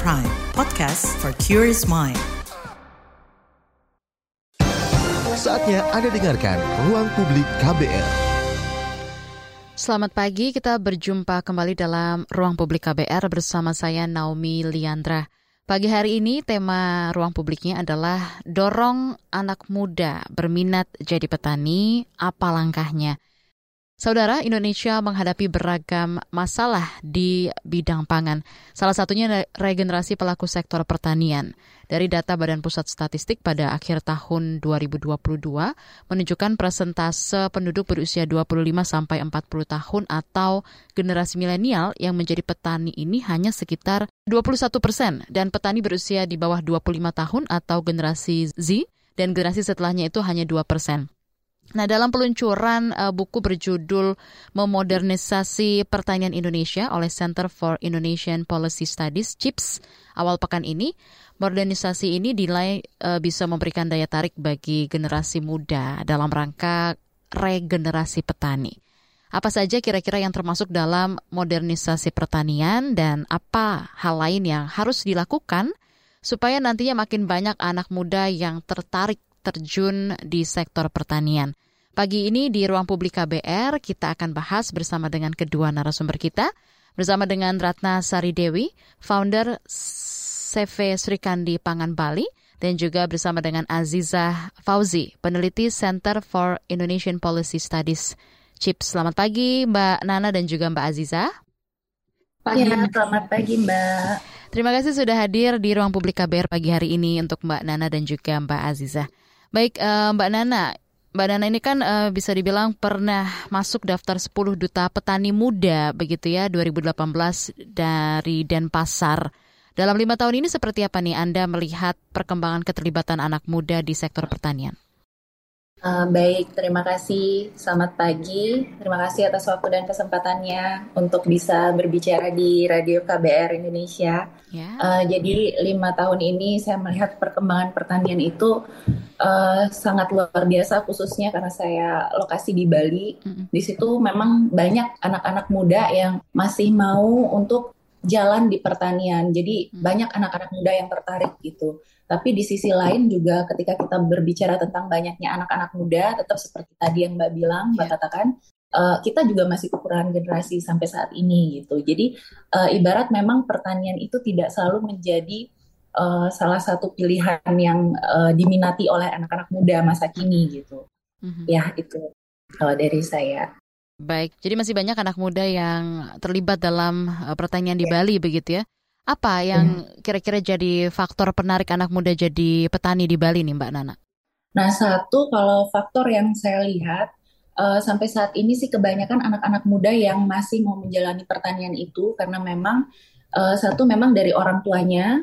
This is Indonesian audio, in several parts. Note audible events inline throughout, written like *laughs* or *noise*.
Prime, podcast for curious mind. Saatnya Anda dengarkan Ruang Publik KBR. Selamat pagi, kita berjumpa kembali dalam Ruang Publik KBR bersama saya Naomi Liandra. Pagi hari ini tema ruang publiknya adalah dorong anak muda berminat jadi petani, apa langkahnya? Saudara, Indonesia menghadapi beragam masalah di bidang pangan. Salah satunya regenerasi pelaku sektor pertanian. Dari data Badan Pusat Statistik pada akhir tahun 2022 menunjukkan persentase penduduk berusia 25 sampai 40 tahun atau generasi milenial yang menjadi petani ini hanya sekitar 21 persen dan petani berusia di bawah 25 tahun atau generasi Z dan generasi setelahnya itu hanya 2 persen. Nah, dalam peluncuran uh, buku berjudul Memodernisasi Pertanian Indonesia oleh Center for Indonesian Policy Studies (CIPS) awal pekan ini, modernisasi ini dinilai uh, bisa memberikan daya tarik bagi generasi muda dalam rangka regenerasi petani. Apa saja kira-kira yang termasuk dalam modernisasi pertanian dan apa hal lain yang harus dilakukan supaya nantinya makin banyak anak muda yang tertarik terjun di sektor pertanian. Pagi ini di ruang publik KBR kita akan bahas bersama dengan kedua narasumber kita, bersama dengan Ratna Sari Dewi, founder CV Srikandi Pangan Bali, dan juga bersama dengan Aziza Fauzi, peneliti Center for Indonesian Policy Studies CHIPS. Selamat pagi Mbak Nana dan juga Mbak Aziza. Pagi, ya, selamat pagi Mbak. Terima kasih sudah hadir di ruang publik KBR pagi hari ini untuk Mbak Nana dan juga Mbak Aziza. Baik, uh, Mbak Nana, Mbak Nana ini kan uh, bisa dibilang pernah masuk daftar 10 duta petani muda begitu ya 2018 dari Denpasar. Dalam lima tahun ini seperti apa nih Anda melihat perkembangan keterlibatan anak muda di sektor pertanian? Uh, baik, terima kasih. Selamat pagi. Terima kasih atas waktu dan kesempatannya untuk bisa berbicara di Radio KBR Indonesia. Yeah. Ya. Uh, jadi lima tahun ini saya melihat perkembangan pertanian itu uh, sangat luar biasa, khususnya karena saya lokasi di Bali. Mm -hmm. Di situ memang banyak anak-anak muda yang masih mau untuk jalan di pertanian. Jadi hmm. banyak anak-anak muda yang tertarik gitu. Tapi di sisi lain juga ketika kita berbicara tentang banyaknya anak-anak muda, tetap seperti tadi yang Mbak bilang, Mbak yeah. katakan, uh, kita juga masih kekurangan generasi sampai saat ini gitu. Jadi uh, ibarat memang pertanian itu tidak selalu menjadi uh, salah satu pilihan yang uh, diminati oleh anak-anak muda masa kini gitu. Mm-hmm. Ya itu kalau dari saya. Baik, jadi masih banyak anak muda yang terlibat dalam pertanian di Bali begitu ya? Apa yang hmm. kira-kira jadi faktor penarik anak muda jadi petani di Bali nih Mbak Nana? Nah satu kalau faktor yang saya lihat uh, sampai saat ini sih kebanyakan anak-anak muda yang masih mau menjalani pertanian itu karena memang uh, satu memang dari orang tuanya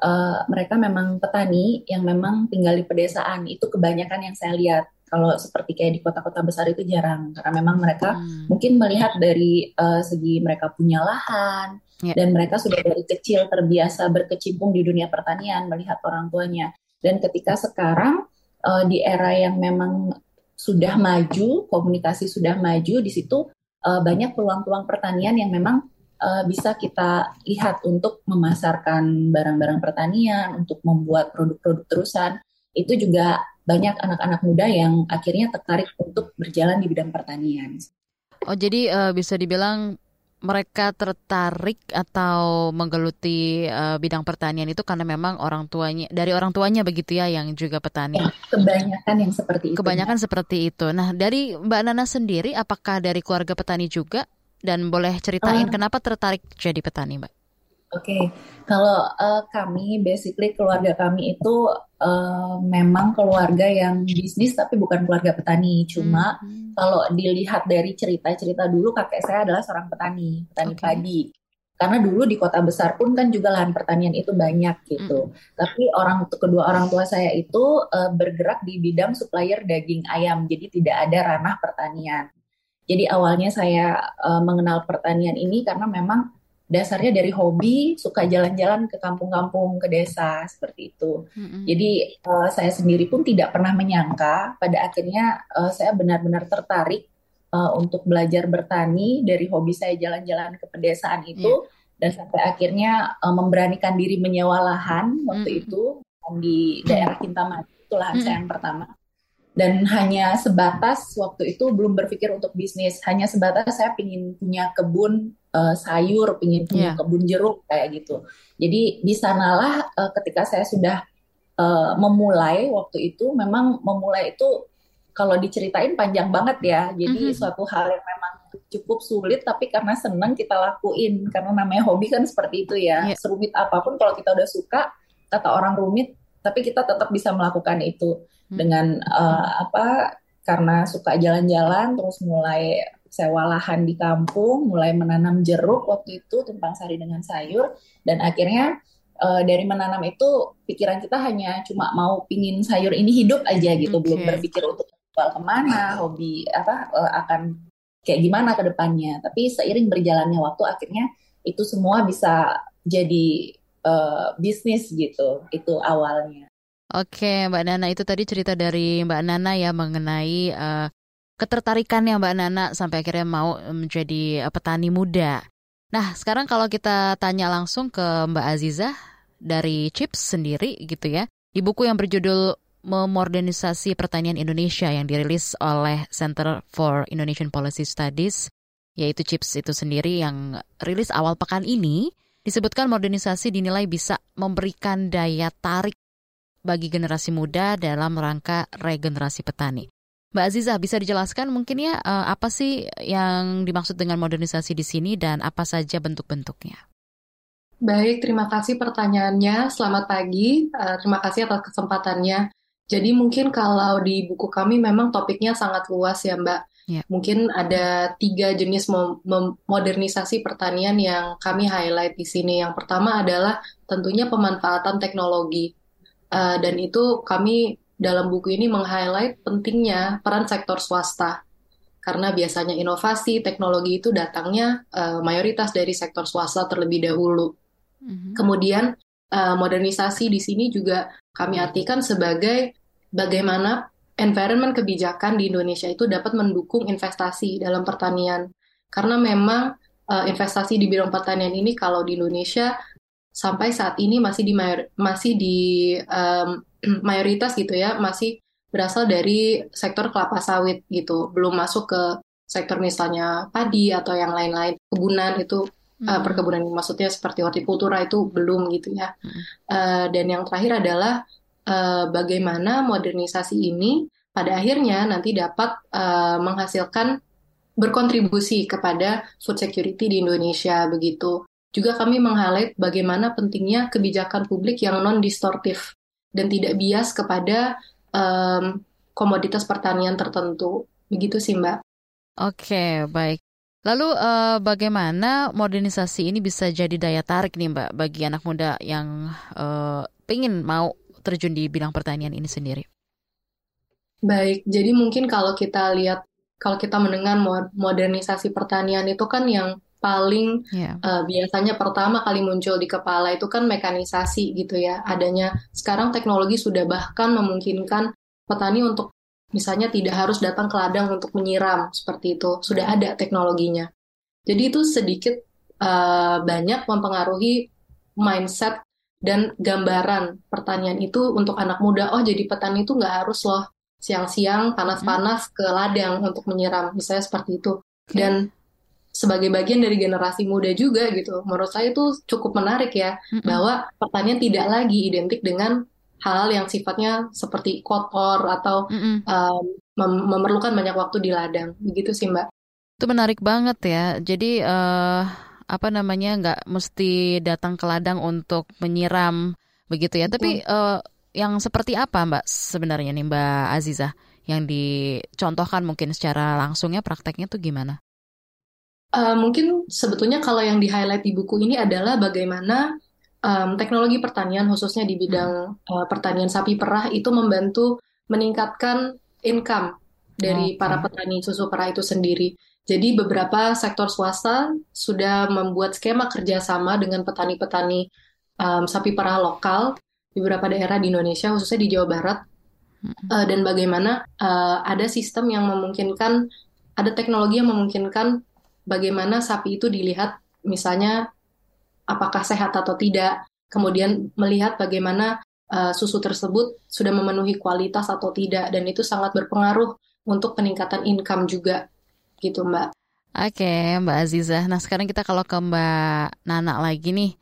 uh, mereka memang petani yang memang tinggal di pedesaan itu kebanyakan yang saya lihat kalau seperti kayak di kota-kota besar itu jarang karena memang mereka hmm. mungkin melihat dari uh, segi mereka punya lahan yeah. dan mereka sudah dari kecil terbiasa berkecimpung di dunia pertanian melihat orang tuanya dan ketika sekarang uh, di era yang memang sudah maju komunikasi sudah maju di situ uh, banyak peluang-peluang pertanian yang memang uh, bisa kita lihat untuk memasarkan barang-barang pertanian untuk membuat produk-produk terusan itu juga banyak anak-anak muda yang akhirnya tertarik untuk berjalan di bidang pertanian. Oh, jadi uh, bisa dibilang mereka tertarik atau menggeluti uh, bidang pertanian itu karena memang orang tuanya dari orang tuanya begitu ya yang juga petani. Ya, kebanyakan yang seperti itu. Kebanyakan ya. seperti itu. Nah, dari Mbak Nana sendiri apakah dari keluarga petani juga dan boleh ceritain uh, kenapa tertarik jadi petani, Mbak? Oke, okay. kalau uh, kami basically keluarga kami itu uh, memang keluarga yang bisnis tapi bukan keluarga petani. Cuma hmm. kalau dilihat dari cerita-cerita dulu kakek saya adalah seorang petani, petani okay. padi. Karena dulu di kota besar pun kan juga lahan pertanian itu banyak gitu. Hmm. Tapi orang kedua orang tua saya itu uh, bergerak di bidang supplier daging ayam, jadi tidak ada ranah pertanian. Jadi awalnya saya uh, mengenal pertanian ini karena memang dasarnya dari hobi, suka jalan-jalan ke kampung-kampung, ke desa seperti itu. Mm-hmm. Jadi uh, saya sendiri pun tidak pernah menyangka pada akhirnya uh, saya benar-benar tertarik uh, untuk belajar bertani dari hobi saya jalan-jalan ke pedesaan itu. Yeah. dan sampai akhirnya uh, memberanikan diri menyewa lahan waktu hmm. itu di daerah Kintamani itu lahan hmm. saya yang pertama dan hanya sebatas waktu itu belum berpikir untuk bisnis hanya sebatas saya ingin punya kebun uh, sayur ingin punya yeah. kebun jeruk kayak gitu jadi di sanalah uh, ketika saya sudah uh, memulai waktu itu memang memulai itu kalau diceritain panjang banget ya. Jadi mm -hmm. suatu hal yang memang cukup sulit tapi karena senang kita lakuin karena namanya hobi kan seperti itu ya. Yeah. Serumit apa pun kalau kita udah suka kata orang rumit tapi kita tetap bisa melakukan itu mm. dengan uh, apa karena suka jalan-jalan terus mulai sewa lahan di kampung, mulai menanam jeruk waktu itu tumpang sari dengan sayur dan akhirnya uh, dari menanam itu pikiran kita hanya cuma mau pingin sayur ini hidup aja gitu, okay. belum berpikir untuk jual ke mana, hobi apa uh, akan kayak gimana ke depannya. Tapi seiring berjalannya waktu akhirnya itu semua bisa jadi uh, bisnis gitu. Itu awalnya. Oke, Mbak Nana itu tadi cerita dari Mbak Nana ya mengenai uh, ketertarikannya Mbak Nana sampai akhirnya mau menjadi petani muda. Nah, sekarang kalau kita tanya langsung ke Mbak Aziza dari Chips sendiri gitu ya. Di buku yang berjudul Memodernisasi Pertanian Indonesia yang dirilis oleh Center for Indonesian Policy Studies, yaitu CHIPS itu sendiri yang rilis awal pekan ini, disebutkan modernisasi dinilai bisa memberikan daya tarik bagi generasi muda dalam rangka regenerasi petani. Mbak Aziza, bisa dijelaskan mungkin ya eh, apa sih yang dimaksud dengan modernisasi di sini dan apa saja bentuk-bentuknya? Baik, terima kasih pertanyaannya. Selamat pagi. Uh, terima kasih atas kesempatannya. Jadi mungkin kalau di buku kami memang topiknya sangat luas ya Mbak. Yeah. Mungkin ada tiga jenis modernisasi pertanian yang kami highlight di sini. Yang pertama adalah tentunya pemanfaatan teknologi. Uh, dan itu kami dalam buku ini meng-highlight pentingnya peran sektor swasta. Karena biasanya inovasi teknologi itu datangnya uh, mayoritas dari sektor swasta terlebih dahulu. Mm-hmm. Kemudian uh, modernisasi di sini juga kami artikan sebagai bagaimana environment kebijakan di Indonesia itu dapat mendukung investasi dalam pertanian. Karena memang uh, investasi di bidang pertanian ini kalau di Indonesia sampai saat ini masih di masih di um, *clears throat* mayoritas gitu ya, masih berasal dari sektor kelapa sawit gitu, belum masuk ke sektor misalnya padi atau yang lain-lain, kebunan itu uh, perkebunan maksudnya seperti hortikultura itu belum gitu ya. Hmm. Uh, dan yang terakhir adalah uh, bagaimana modernisasi ini pada akhirnya nanti dapat uh, menghasilkan berkontribusi kepada food security di Indonesia begitu. Juga kami meng-highlight bagaimana pentingnya kebijakan publik yang non-distortif dan tidak bias kepada um, komoditas pertanian tertentu. Begitu sih, Mbak. Oke, baik. Lalu uh, bagaimana modernisasi ini bisa jadi daya tarik nih Mbak bagi anak muda yang uh, pengen mau terjun di bidang pertanian ini sendiri? Baik, jadi mungkin kalau kita lihat kalau kita mendengar modernisasi pertanian itu kan yang paling yeah. uh, biasanya pertama kali muncul di kepala itu kan mekanisasi gitu ya. Adanya sekarang teknologi sudah bahkan memungkinkan petani untuk Misalnya tidak harus datang ke ladang untuk menyiram seperti itu, sudah ada teknologinya. Jadi itu sedikit uh, banyak mempengaruhi mindset dan gambaran pertanian itu untuk anak muda. Oh jadi petani itu nggak harus loh siang-siang panas-panas ke ladang untuk menyiram, misalnya seperti itu. Dan sebagai bagian dari generasi muda juga gitu, menurut saya itu cukup menarik ya mm -hmm. bahwa pertanian tidak lagi identik dengan hal-hal yang sifatnya seperti kotor atau mm -mm. Um, mem memerlukan banyak waktu di ladang. Begitu sih mbak. Itu menarik banget ya. Jadi uh, apa namanya nggak mesti datang ke ladang untuk menyiram begitu ya. Tapi uh, yang seperti apa mbak sebenarnya nih mbak Aziza? Yang dicontohkan mungkin secara langsungnya prakteknya tuh gimana? Uh, mungkin sebetulnya kalau yang di highlight di buku ini adalah bagaimana um, teknologi pertanian khususnya di bidang uh, pertanian sapi perah itu membantu meningkatkan income dari okay. para petani susu perah itu sendiri. Jadi beberapa sektor swasta sudah membuat skema kerjasama dengan petani-petani um, sapi perah lokal di beberapa daerah di Indonesia, khususnya di Jawa Barat. Uh, dan bagaimana uh, ada sistem yang memungkinkan, ada teknologi yang memungkinkan bagaimana sapi itu dilihat misalnya apakah sehat atau tidak, kemudian melihat bagaimana uh, susu tersebut sudah memenuhi kualitas atau tidak, dan itu sangat berpengaruh untuk peningkatan income juga, gitu Mbak. Oke, Mbak Aziza. Nah, sekarang kita kalau ke Mbak Nana lagi nih.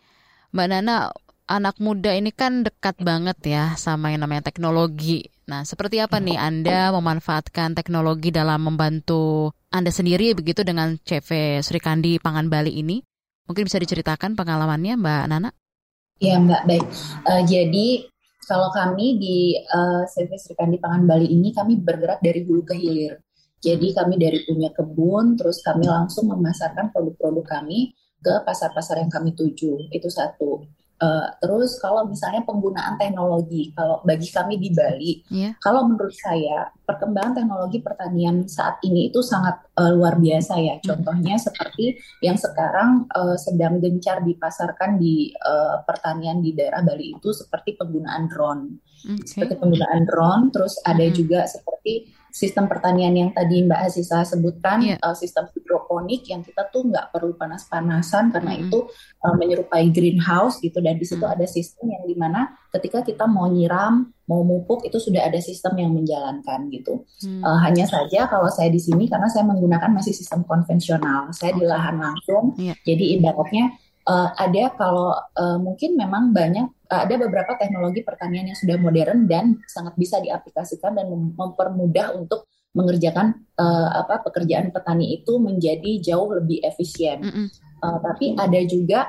Mbak Nana, anak muda ini kan dekat banget ya sama yang namanya teknologi. Nah, seperti apa nih Anda memanfaatkan teknologi dalam membantu Anda sendiri begitu dengan CV Sri Kandi Pangan Bali ini? Mungkin bisa diceritakan pengalamannya Mbak Nana? Ya Mbak, baik. Uh, jadi kalau kami di uh, CV Sri Kandi Pangan Bali ini kami bergerak dari hulu ke hilir. Jadi kami dari punya kebun, terus kami langsung memasarkan produk-produk kami ke pasar-pasar yang kami tuju. Itu satu. Uh, terus kalau misalnya penggunaan teknologi, kalau bagi kami di Bali, yeah. kalau menurut saya perkembangan teknologi pertanian saat ini itu sangat uh, luar biasa ya. Contohnya mm. seperti yang sekarang uh, sedang gencar dipasarkan di uh, pertanian di daerah Bali itu seperti penggunaan drone, okay. seperti penggunaan drone. Terus ada mm. juga seperti sistem pertanian yang tadi Mbak Aziza sebutkan, yeah. uh, sistem hidroponik yang kita tuh nggak perlu panas-panasan karena mm -hmm. itu uh, menyerupai greenhouse gitu dan di situ mm. ada sistem yang di mana ketika kita mau nyiram, mau mupuk itu sudah ada sistem yang menjalankan gitu. Mm. Uh, hanya saja kalau saya di sini karena saya menggunakan masih sistem konvensional, saya okay. di lahan langsung, yeah. jadi ibaratnya uh, ada kalau uh, mungkin memang banyak ada beberapa teknologi pertanian yang sudah modern dan sangat bisa diaplikasikan dan mempermudah untuk mengerjakan uh, apa pekerjaan petani itu menjadi jauh lebih efisien. Mm -hmm. uh, tapi ada juga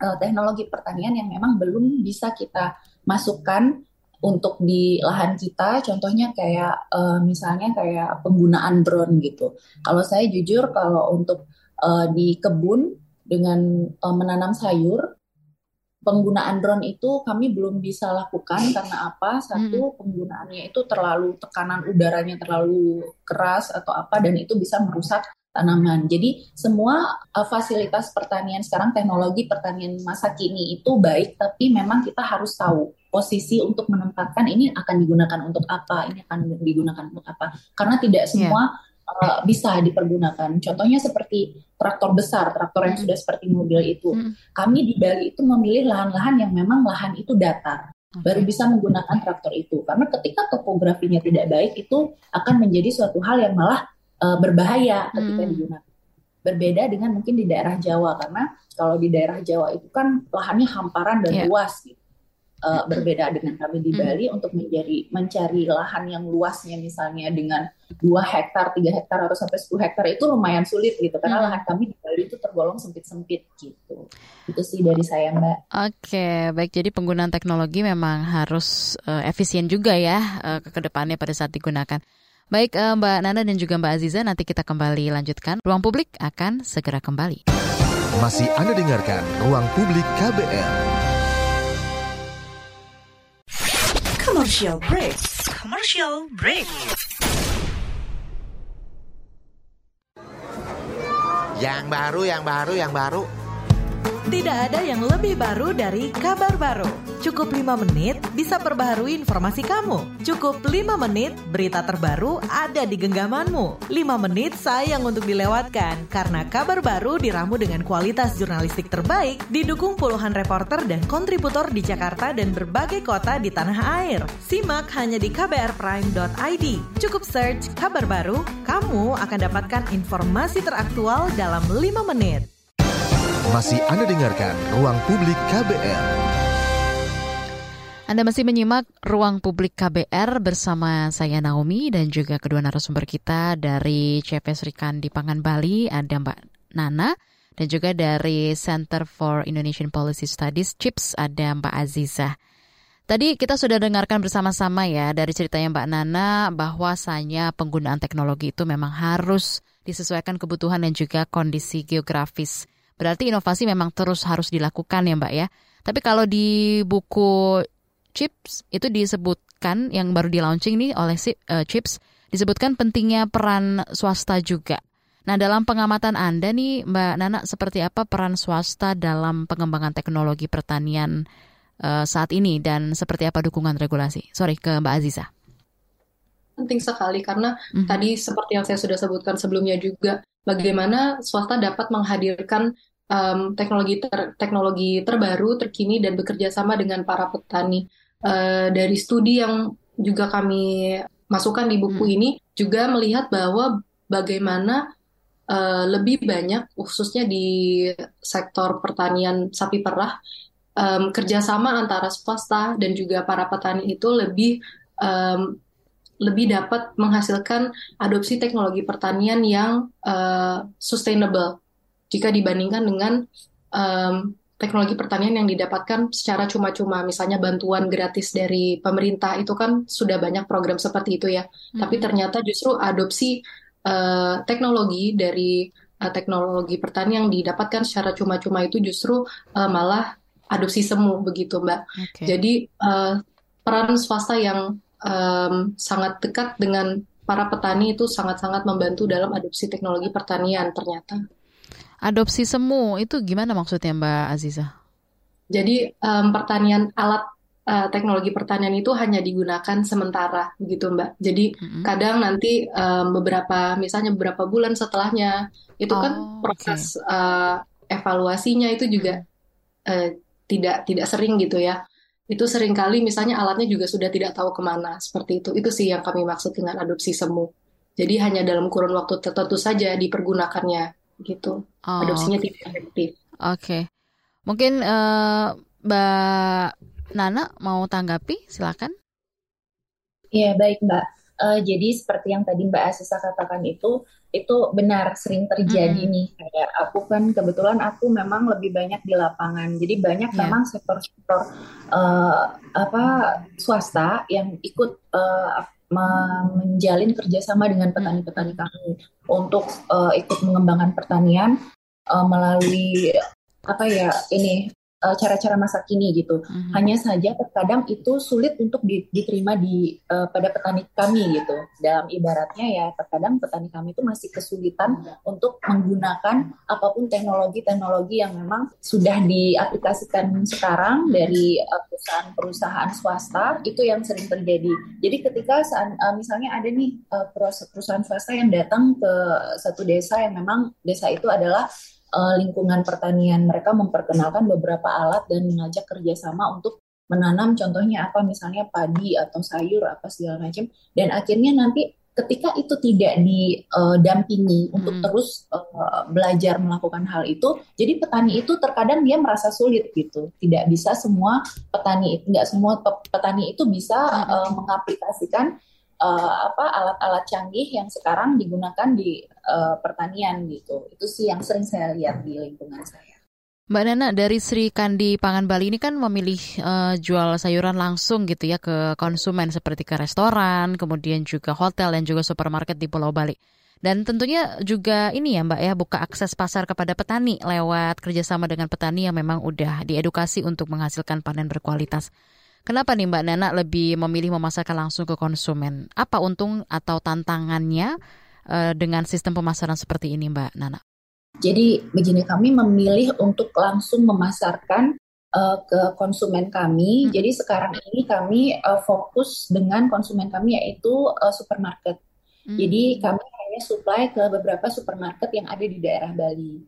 uh, teknologi pertanian yang memang belum bisa kita masukkan untuk di lahan kita. Contohnya kayak uh, misalnya kayak penggunaan drone gitu. Kalau saya jujur kalau untuk uh, di kebun dengan uh, menanam sayur penggunaan drone itu kami belum bisa lakukan karena apa? Satu, hmm. penggunaannya itu terlalu tekanan udaranya terlalu keras atau apa dan itu bisa merusak tanaman. Jadi semua uh, fasilitas pertanian sekarang teknologi pertanian masa kini itu baik tapi memang kita harus tahu posisi untuk menempatkan ini akan digunakan untuk apa, ini akan digunakan untuk apa. Karena tidak iya. semua yeah uh, bisa dipergunakan. Contohnya seperti traktor besar, traktor yang hmm. sudah seperti mobil itu. Hmm. Kami di Bali itu memilih lahan-lahan yang memang lahan itu datar. Okay. Baru bisa menggunakan traktor itu. Karena ketika topografinya tidak baik itu akan menjadi suatu hal yang malah uh, berbahaya ketika hmm. digunakan. Berbeda dengan mungkin di daerah Jawa karena kalau di daerah Jawa itu kan lahannya hamparan dan yeah. luas gitu uh, berbeda dengan kami di Bali hmm. untuk menjadi mencari lahan yang luasnya misalnya dengan dua hektar, tiga hektar atau sampai 10 hektar itu lumayan sulit gitu karena hmm. lahan kami di Bali itu tergolong sempit-sempit gitu. Itu sih dari saya Mbak. Oke, baik jadi penggunaan teknologi memang harus uh, efisien juga ya uh, ke depannya pada saat digunakan. Baik uh, Mbak Nana dan juga Mbak Aziza nanti kita kembali lanjutkan. Ruang Publik akan segera kembali. Masih Anda dengarkan Ruang Publik KBR. Commercial break. Commercial break. Yang baru, yang baru, yang baru. Tidak ada yang lebih baru dari kabar baru. Cukup 5 menit bisa perbaharui informasi kamu. Cukup 5 menit berita terbaru ada di genggamanmu. 5 menit sayang untuk dilewatkan karena kabar baru diramu dengan kualitas jurnalistik terbaik didukung puluhan reporter dan kontributor di Jakarta dan berbagai kota di tanah air. Simak hanya di kbrprime.id. Cukup search kabar baru, kamu akan dapatkan informasi teraktual dalam 5 menit. Masih Anda dengarkan Ruang Publik KBR. Anda masih menyimak Ruang Publik KBR bersama saya Naomi dan juga kedua narasumber kita dari CV Serikan di Pangan Bali, ada Mbak Nana, dan juga dari Center for Indonesian Policy Studies, CHIPS, ada Mbak Aziza. Tadi kita sudah dengarkan bersama-sama ya dari ceritanya Mbak Nana bahwasanya penggunaan teknologi itu memang harus disesuaikan kebutuhan dan juga kondisi geografis Berarti inovasi memang terus harus dilakukan ya Mbak ya. Tapi kalau di buku Chips itu disebutkan yang baru di launching nih oleh uh, Chips disebutkan pentingnya peran swasta juga. Nah, dalam pengamatan Anda nih Mbak Nana seperti apa peran swasta dalam pengembangan teknologi pertanian uh, saat ini dan seperti apa dukungan regulasi? Sorry ke Mbak Aziza. Penting sekali karena mm -hmm. tadi seperti yang saya sudah sebutkan sebelumnya juga bagaimana swasta dapat menghadirkan um, teknologi ter, teknologi terbaru, terkini dan bekerja sama dengan para petani. Uh, dari studi yang juga kami masukkan di buku hmm. ini juga melihat bahwa bagaimana uh, lebih banyak khususnya di sektor pertanian sapi perah um, kerjasama antara swasta dan juga para petani itu lebih um, lebih dapat menghasilkan adopsi teknologi pertanian yang uh, sustainable jika dibandingkan dengan um, teknologi pertanian yang didapatkan secara cuma-cuma, misalnya bantuan gratis dari pemerintah itu kan sudah banyak program seperti itu ya. Hmm. Tapi ternyata justru adopsi uh, teknologi dari uh, teknologi pertanian yang didapatkan secara cuma-cuma itu justru uh, malah adopsi semu begitu, Mbak. Okay. Jadi uh, peran swasta yang um, sangat dekat dengan para petani itu sangat-sangat membantu dalam adopsi teknologi pertanian ternyata. Adopsi semu itu gimana maksudnya Mbak Aziza? Jadi um, pertanian alat uh, teknologi pertanian itu hanya digunakan sementara begitu Mbak. Jadi mm-hmm. kadang nanti um, beberapa misalnya beberapa bulan setelahnya itu kan oh, kan proses okay. uh, evaluasinya itu juga uh, tidak tidak sering gitu ya itu sering kali misalnya alatnya juga sudah tidak tahu ke mana seperti itu. Itu sih yang kami maksud dengan adopsi semu. Jadi hanya dalam kurun waktu tertentu saja dipergunakannya gitu. Oh, Adopsinya okay. tidak efektif. Oke, okay. mungkin uh, Mbak Nana mau tanggapi, silakan. Iya baik Mbak. Uh, jadi seperti yang tadi Mbak Asisa katakan itu, itu benar sering terjadi hmm. nih. Kayak aku kan kebetulan aku memang lebih banyak di lapangan. Jadi banyak yeah. memang sektor-sektor uh, apa swasta yang ikut uh, menjalin kerjasama dengan petani-petani kami untuk uh, ikut mengembangkan pertanian uh, melalui apa ya ini uh, cara-cara masa kini gitu. Mm-hmm. Hanya saja terkadang itu sulit untuk diterima di uh, pada petani kami gitu. Dalam ibaratnya ya terkadang petani kami itu masih kesulitan untuk menggunakan apa pun teknologi-teknologi yang memang sudah diaplikasikan sekarang dari uh, perusahaan-perusahaan swasta itu yang sering terjadi. Jadi ketika saat, uh, misalnya ada nih uh, perusahaan swasta yang datang ke satu desa yang memang desa itu adalah uh, lingkungan pertanian mereka memperkenalkan beberapa alat dan mengajak kerjasama untuk menanam. Contohnya apa? Misalnya padi atau sayur apa segala macam. Dan akhirnya nanti ketika itu tidak didampingi untuk hmm. terus uh, belajar melakukan hal itu jadi petani itu terkadang dia merasa sulit gitu. Tidak bisa semua petani nggak semua petani itu bisa uh, mengaplikasikan uh, apa alat-alat canggih yang sekarang digunakan di uh, pertanian gitu. Itu sih yang sering saya lihat di lingkungan saya. Mbak Nana dari Sri Kandi Pangan Bali ini kan memilih uh, jual sayuran langsung gitu ya ke konsumen seperti ke restoran, kemudian juga hotel dan juga supermarket di Pulau Bali. Dan tentunya juga ini ya Mbak ya buka akses pasar kepada petani lewat kerjasama dengan petani yang memang udah diedukasi untuk menghasilkan panen berkualitas. Kenapa nih Mbak Nana lebih memilih memasarkan langsung ke konsumen? Apa untung atau tantangannya uh, dengan sistem pemasaran seperti ini Mbak Nana? Jadi begini kami memilih untuk langsung memasarkan uh, ke konsumen kami. Hmm. Jadi sekarang ini kami uh, fokus dengan konsumen kami yaitu uh, supermarket. Hmm. Jadi kami hanya supply ke beberapa supermarket yang ada di daerah Bali.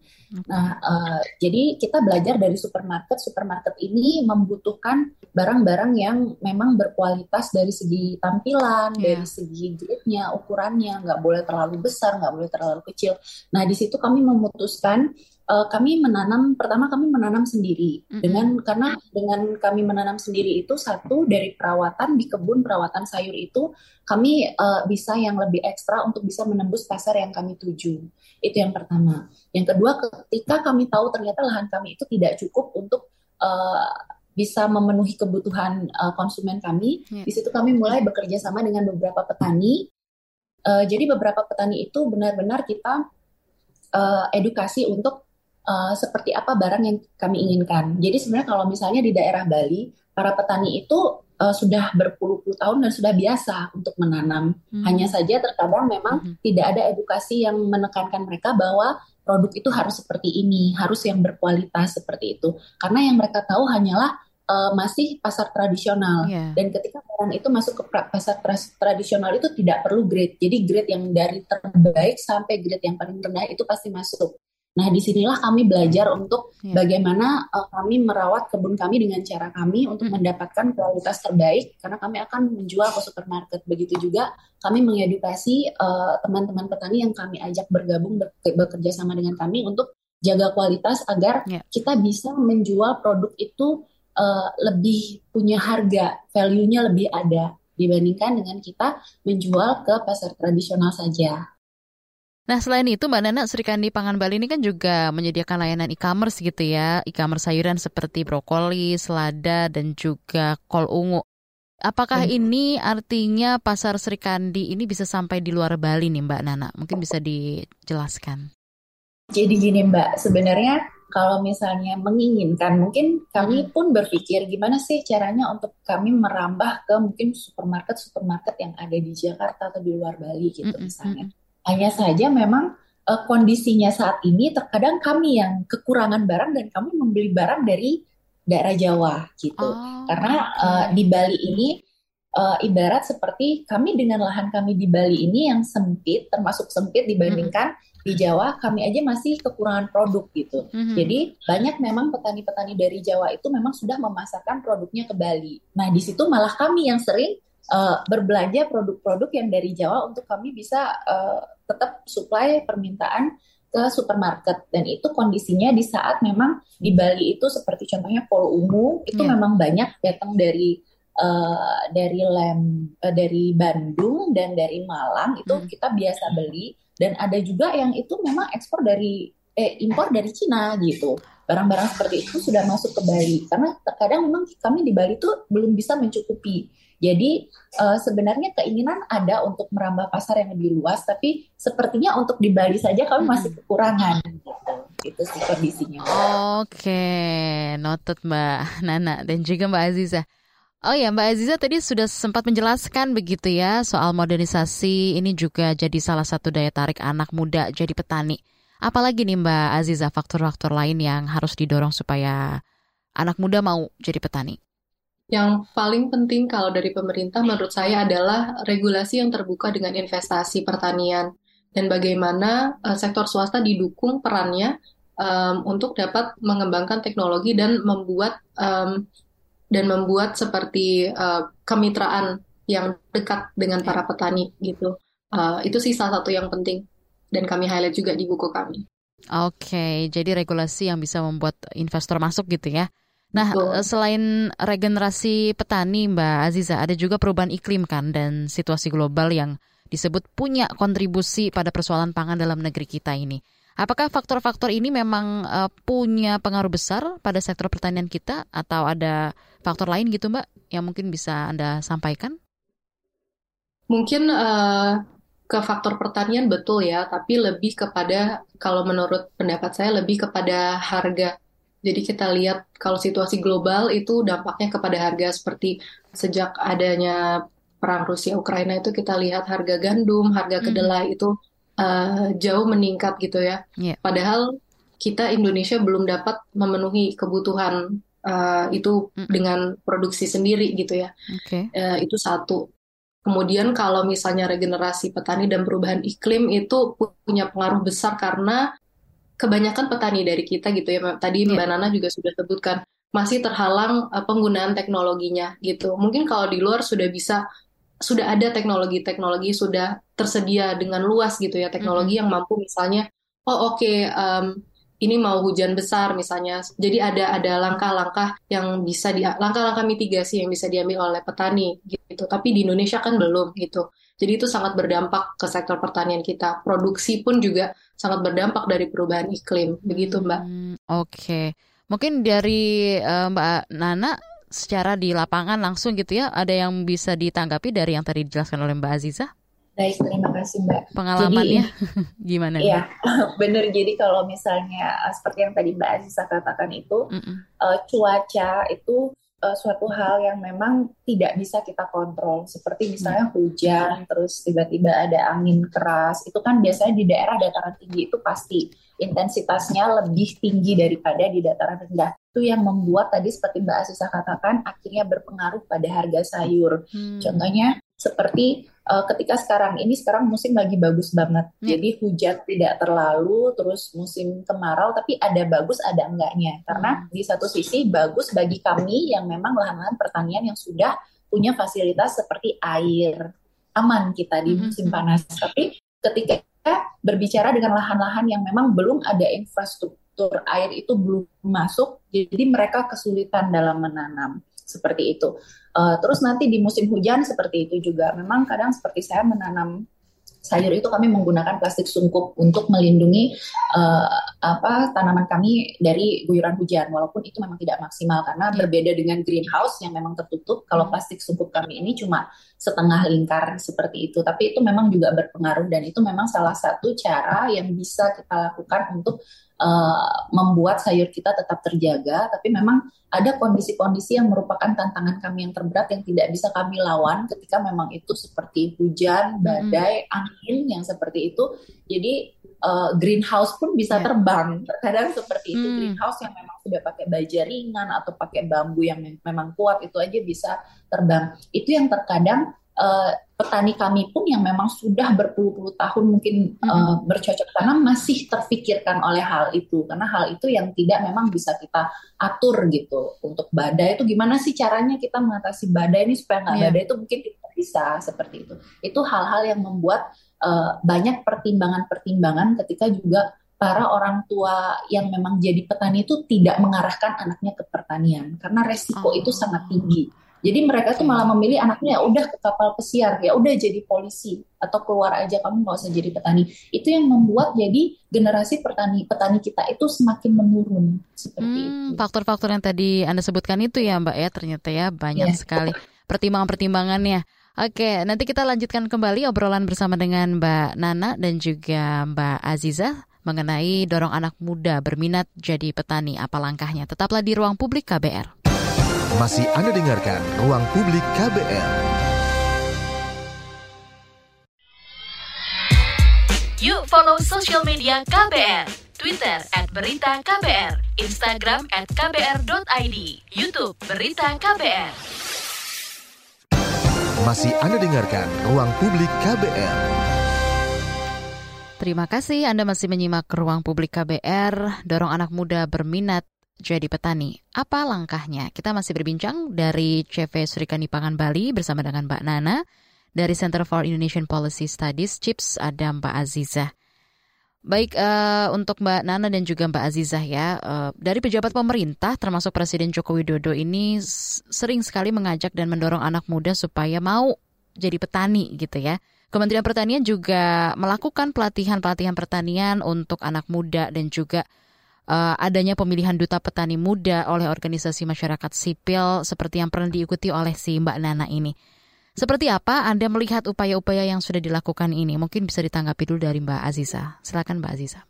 Nah, uh, jadi kita belajar dari supermarket. Supermarket ini membutuhkan barang-barang yang memang berkualitas dari segi tampilan, yeah. dari segi grade-nya, ukurannya, nggak boleh terlalu besar, nggak boleh terlalu kecil. Nah, di situ kami memutuskan uh, kami menanam pertama kami menanam sendiri mm-hmm. dengan karena dengan kami menanam sendiri itu satu dari perawatan di kebun perawatan sayur itu kami uh, bisa yang lebih ekstra untuk bisa menembus pasar yang kami tuju itu yang pertama yang kedua ketika kami tahu ternyata lahan kami itu tidak cukup untuk uh, bisa memenuhi kebutuhan uh, konsumen kami yeah. di situ kami mulai bekerja sama dengan beberapa petani uh, jadi beberapa petani itu benar-benar kita uh, edukasi untuk uh, seperti apa barang yang kami inginkan. Jadi sebenarnya kalau misalnya di daerah Bali, para petani itu uh, sudah berpuluh-puluh tahun dan sudah biasa untuk menanam. Hmm. Hanya saja terkadang memang hmm. tidak ada edukasi yang menekankan mereka bahwa produk itu harus seperti ini, harus yang berkualitas seperti itu. Karena yang mereka tahu hanyalah uh, masih pasar tradisional yeah. dan ketika barang itu masuk ke pasar tra tradisional itu tidak perlu grade jadi grade yang dari terbaik sampai grade yang paling rendah itu pasti masuk Nah, di sinilah kami belajar untuk yeah. bagaimana uh, kami merawat kebun kami dengan cara kami untuk mm. mendapatkan kualitas terbaik, karena kami akan menjual ke supermarket. Begitu juga kami mengedukasi uh, teman-teman petani yang kami ajak bergabung ber bekerja sama dengan kami untuk jaga kualitas agar yeah. kita bisa menjual produk itu uh, lebih punya harga, value-nya lebih ada dibandingkan dengan kita menjual ke pasar tradisional saja. Nah, selain itu Mbak Nana, Sri Kandi Pangan Bali ini kan juga menyediakan layanan e-commerce gitu ya, e-commerce sayuran seperti brokoli, selada, dan juga kol ungu. Apakah hmm. ini artinya pasar Sri Kandi ini bisa sampai di luar Bali nih Mbak Nana? Mungkin bisa dijelaskan. Jadi gini Mbak, sebenarnya kalau misalnya menginginkan, mungkin kami pun berpikir gimana sih caranya untuk kami merambah ke mungkin supermarket-supermarket yang ada di Jakarta atau di luar Bali gitu mm -hmm. misalnya. Hanya saja memang uh, kondisinya saat ini terkadang kami yang kekurangan barang dan kami membeli barang dari daerah Jawa gitu. Oh, Karena uh, di Bali ini uh, ibarat seperti kami dengan lahan kami di Bali ini yang sempit, termasuk sempit dibandingkan hmm. di Jawa, kami aja masih kekurangan produk gitu. Hmm. Jadi banyak memang petani-petani dari Jawa itu memang sudah memasarkan produknya ke Bali. Nah di situ malah kami yang sering uh, berbelanja produk-produk yang dari Jawa untuk kami bisa uh, tetap supply permintaan ke supermarket dan itu kondisinya di saat memang di Bali itu seperti contohnya pol ungu itu yeah. memang banyak datang dari uh, dari lem uh, dari Bandung dan dari Malang itu hmm. kita biasa beli dan ada juga yang itu memang ekspor dari eh impor dari Cina gitu barang-barang seperti itu sudah masuk ke Bali karena terkadang memang kami di Bali itu belum bisa mencukupi jadi uh, sebenarnya keinginan ada untuk merambah pasar yang lebih luas, tapi sepertinya untuk di Bali saja kami masih hmm. kekurangan. Gitu. Itu sih kondisinya. Oke, noted Mbak Nana dan juga Mbak Aziza. Oh ya Mbak Aziza tadi sudah sempat menjelaskan begitu ya soal modernisasi ini juga jadi salah satu daya tarik anak muda jadi petani. Apalagi nih Mbak Aziza faktor-faktor lain yang harus didorong supaya anak muda mau jadi petani? Yang paling penting kalau dari pemerintah menurut saya adalah regulasi yang terbuka dengan investasi pertanian dan bagaimana uh, sektor swasta didukung perannya um, untuk dapat mengembangkan teknologi dan membuat um, dan membuat seperti uh, kemitraan yang dekat dengan para petani gitu. Uh, itu sih salah satu yang penting dan kami highlight juga di buku kami. Oke, jadi regulasi yang bisa membuat investor masuk gitu ya. Nah, Betul. Eh, selain regenerasi petani, Mbak Aziza, ada juga perubahan iklim kan dan situasi global yang disebut punya kontribusi pada persoalan pangan dalam negeri kita ini. Apakah faktor-faktor ini memang uh, punya pengaruh besar pada sektor pertanian kita atau ada faktor lain gitu, Mbak, yang mungkin bisa Anda sampaikan? Mungkin uh, ke faktor pertanian betul ya, tapi lebih kepada kalau menurut pendapat saya lebih kepada harga jadi kita lihat kalau situasi global itu dampaknya kepada harga seperti sejak adanya perang Rusia Ukraina itu kita lihat harga gandum, harga kedelai mm. itu uh, jauh meningkat gitu ya. Yeah. Padahal kita Indonesia belum dapat memenuhi kebutuhan uh, itu mm. dengan produksi sendiri gitu ya. Okay. Uh, eh, itu satu. Kemudian kalau misalnya regenerasi petani dan perubahan iklim itu punya pengaruh besar karena kebanyakan petani dari kita gitu ya tadi yeah. Mbak Nana juga sudah sebutkan masih terhalang uh, penggunaan teknologinya gitu. Mungkin kalau di luar sudah bisa sudah ada teknologi-teknologi sudah tersedia dengan luas gitu ya teknologi mm yang mampu misalnya oh oke okay, um, ini mau hujan besar misalnya. Jadi ada ada langkah-langkah yang bisa di langkah-langkah mitigasi yang bisa diambil oleh petani gitu. Tapi di Indonesia kan belum gitu jadi itu sangat berdampak ke sektor pertanian kita produksi pun juga sangat berdampak dari perubahan iklim. Begitu, Mbak. Hmm, Oke. Okay. Mungkin dari uh, Mbak Nana secara di lapangan langsung gitu ya, ada yang bisa ditanggapi dari yang tadi dijelaskan oleh Mbak Aziza? Baik, terima kasih Mbak. Pengalamannya jadi, *laughs* gimana? Iya, *laughs* benar. Jadi kalau misalnya eh, seperti yang tadi Mbak Aziza katakan itu, mm -mm. Uh, cuaca itu uh, suatu hal yang memang tidak bisa kita kontrol. Seperti misalnya hujan terus tiba-tiba ada angin keras. Itu kan biasanya di daerah dataran tinggi itu pasti intensitasnya lebih tinggi daripada di dataran rendah. Itu yang membuat tadi seperti Mbak Asisa katakan akhirnya berpengaruh pada harga sayur. Hmm. contohnya seperti uh, ketika sekarang ini sekarang musim lagi bagus banget. Hmm. Jadi hujan tidak terlalu, terus musim kemarau tapi ada bagus ada enggaknya. Karena hmm. di satu sisi bagus bagi kami yang memang lahan-lahan pertanian yang sudah punya fasilitas seperti air aman kita di hmm, musim hmm. panas. Tapi ketika berbicara dengan lahan-lahan yang memang belum ada infrastruktur air itu belum masuk, jadi mereka kesulitan dalam menanam seperti itu. Uh, terus nanti di musim hujan seperti itu juga. Memang kadang seperti saya menanam sayur itu kami menggunakan plastik sungkup untuk melindungi uh, apa tanaman kami dari guyuran hujan walaupun itu memang tidak maksimal karena yeah. berbeda dengan greenhouse yang memang tertutup kalau hmm. plastik sungkup kami ini cuma setengah lingkar seperti itu tapi itu memang juga berpengaruh dan itu memang salah satu cara yang bisa kita lakukan untuk uh, membuat sayur kita tetap terjaga tapi memang ada kondisi-kondisi yang merupakan tantangan kami yang terberat yang tidak bisa kami lawan ketika memang itu seperti hujan, badai, hmm. angin yang seperti itu. Jadi uh, greenhouse pun bisa yeah. terbang. Terkadang seperti itu hmm. greenhouse yang memang sudah pakai baja ringan atau pakai bambu yang memang kuat itu aja bisa terbang. Itu yang terkadang uh, petani kami pun yang memang sudah berpuluh-puluh tahun mungkin mm -hmm. uh, bercocok tanam masih terfikirkan oleh hal itu karena hal itu yang tidak memang bisa kita atur gitu untuk badai itu gimana sih caranya kita mengatasi badai ini supaya nggak yeah. badai itu mungkin tidak bisa seperti itu itu hal-hal yang membuat uh, banyak pertimbangan-pertimbangan ketika juga para orang tua yang memang jadi petani itu tidak mengarahkan anaknya ke pertanian karena resiko oh. itu sangat tinggi jadi mereka tuh malah memilih anaknya ya udah ke kapal pesiar, ya udah jadi polisi atau keluar aja kamu nggak usah jadi petani. Itu yang membuat jadi generasi petani petani kita itu semakin menurun seperti hmm, itu. Faktor-faktor yang tadi anda sebutkan itu ya Mbak ya ternyata ya banyak yeah. sekali pertimbangan-pertimbangannya. Oke, nanti kita lanjutkan kembali obrolan bersama dengan Mbak Nana dan juga Mbak Aziza mengenai dorong anak muda berminat jadi petani apa langkahnya. Tetaplah di ruang publik KBR. Masih Anda dengarkan Ruang Publik KBR. Yuk follow social media KBR. Twitter at Berita KBR, Instagram at KBR.id, Youtube Berita KBR. Masih Anda dengarkan Ruang Publik KBR. Terima kasih Anda masih menyimak Ruang Publik KBR, dorong anak muda berminat jadi petani. Apa langkahnya? Kita masih berbincang dari CV Surikani Pangan Bali bersama dengan Mbak Nana. Dari Center for Indonesian Policy Studies, CHIPS, ada Mbak Azizah. Baik, uh, untuk Mbak Nana dan juga Mbak Azizah ya, uh, dari pejabat pemerintah termasuk Presiden Joko Widodo ini sering sekali mengajak dan mendorong anak muda supaya mau jadi petani gitu ya. Kementerian Pertanian juga melakukan pelatihan-pelatihan pertanian untuk anak muda dan juga uh, adanya pemilihan duta petani muda oleh organisasi masyarakat sipil seperti yang pernah diikuti oleh si Mbak Nana ini. Seperti apa Anda melihat upaya-upaya yang sudah dilakukan ini? Mungkin bisa ditanggapi dulu dari Mbak Aziza. Silakan Mbak Aziza.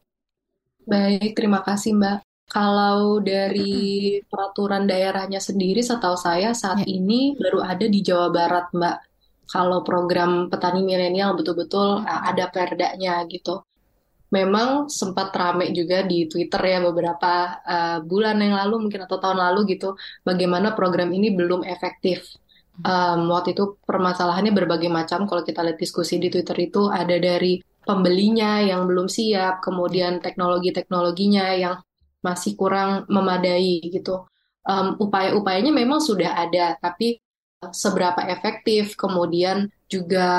Baik, terima kasih Mbak. Kalau dari peraturan daerahnya sendiri, setahu saya saat ya. ini baru ada di Jawa Barat, Mbak. Kalau program petani milenial betul-betul ada perdanya gitu memang sempat rame juga di Twitter ya beberapa uh, bulan yang lalu mungkin atau tahun lalu gitu bagaimana program ini belum efektif. Um, waktu itu permasalahannya berbagai macam kalau kita lihat diskusi di Twitter itu ada dari pembelinya yang belum siap, kemudian teknologi-teknologinya yang masih kurang memadai gitu. Um, upaya-upayanya memang sudah ada, tapi seberapa efektif, kemudian juga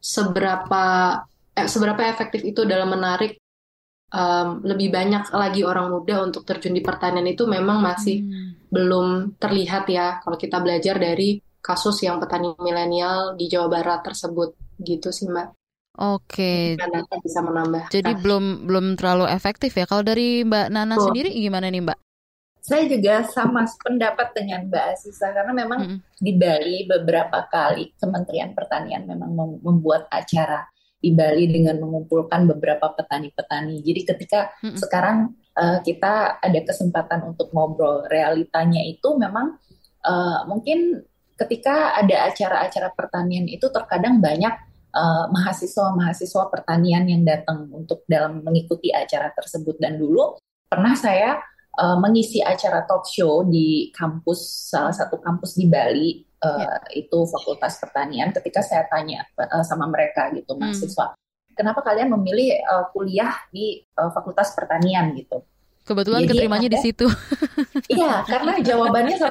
seberapa Eh, seberapa efektif itu dalam menarik um, lebih banyak lagi orang muda untuk terjun di pertanian itu memang masih hmm. belum terlihat ya kalau kita belajar dari kasus yang petani milenial di Jawa Barat tersebut gitu sih Mbak. Oke. Okay. bisa menambah. Jadi belum belum terlalu efektif ya. Kalau dari Mbak Nana oh. sendiri gimana nih Mbak? Saya juga sama pendapat dengan Mbak Asisa karena memang -hmm. di Bali beberapa kali Kementerian Pertanian memang membuat acara di Bali dengan mengumpulkan beberapa petani-petani. Jadi ketika mm -hmm. sekarang uh, kita ada kesempatan untuk ngobrol, realitanya itu memang uh, mungkin ketika ada acara-acara pertanian itu terkadang banyak eh, mahasiswa-mahasiswa pertanian yang datang untuk dalam mengikuti acara tersebut dan dulu pernah saya uh, mengisi acara talk show di kampus salah satu kampus di Bali uh, itu Fakultas Pertanian ketika saya tanya uh, sama mereka gitu hmm. mahasiswa kenapa kalian memilih uh, kuliah di uh, Fakultas Pertanian gitu Kebetulan Jadi, keterimanya di situ. Iya, karena jawabannya *laughs*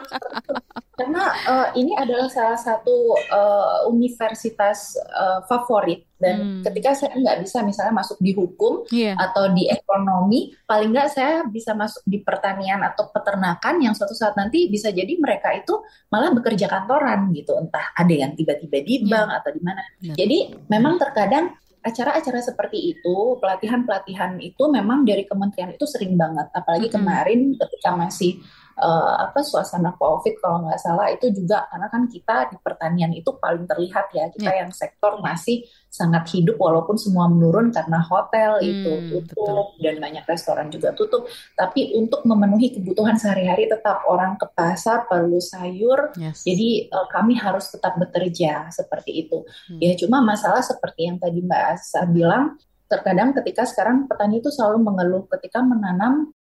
karena uh, ini adalah salah satu uh, universitas uh, favorit dan hmm. ketika saya nggak bisa misalnya masuk di hukum yeah. atau di ekonomi, paling nggak saya bisa masuk di pertanian atau peternakan yang suatu saat nanti bisa jadi mereka itu malah bekerja kantoran gitu, entah ada yang tiba-tiba di iya. bank yeah. atau di mana. Yeah. Jadi memang terkadang acara-acara seperti itu, pelatihan-pelatihan itu memang dari kementerian itu sering banget. Apalagi mm -hmm. kemarin ketika masih uh, apa suasana COVID kalau nggak salah itu juga karena kan kita di pertanian itu paling terlihat ya kita yeah. yang sektor masih sangat hidup walaupun semua menurun karena hotel hmm, itu tutup betul. dan banyak restoran juga tutup. Tapi untuk memenuhi kebutuhan sehari-hari tetap orang ke pasar perlu sayur, yes. jadi uh, kami harus tetap bekerja seperti itu. Hmm. Ya cuma masalah seperti yang tadi Mbak Asa bilang terkadang ketika sekarang petani itu selalu mengeluh ketika menanam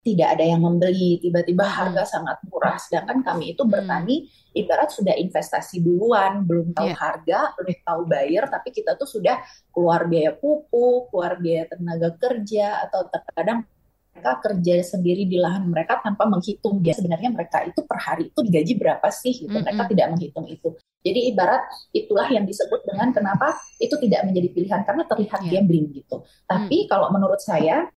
tidak ada yang membeli, tiba-tiba hmm. harga sangat murah. Sedangkan kami itu hmm. bertani ibarat sudah investasi duluan, belum tahu yeah. harga, belum tahu bayar, tapi kita tuh sudah keluar biaya pupuk, keluar biaya tenaga kerja, atau terkadang mereka kerja sendiri di lahan mereka tanpa menghitung dia sebenarnya mereka itu per hari itu digaji berapa sih gitu. Mm -hmm. Mereka tidak menghitung itu. Jadi ibarat itulah yang disebut dengan kenapa itu tidak menjadi pilihan karena terlihat yeah. gambling gitu. Tapi mm. kalau menurut saya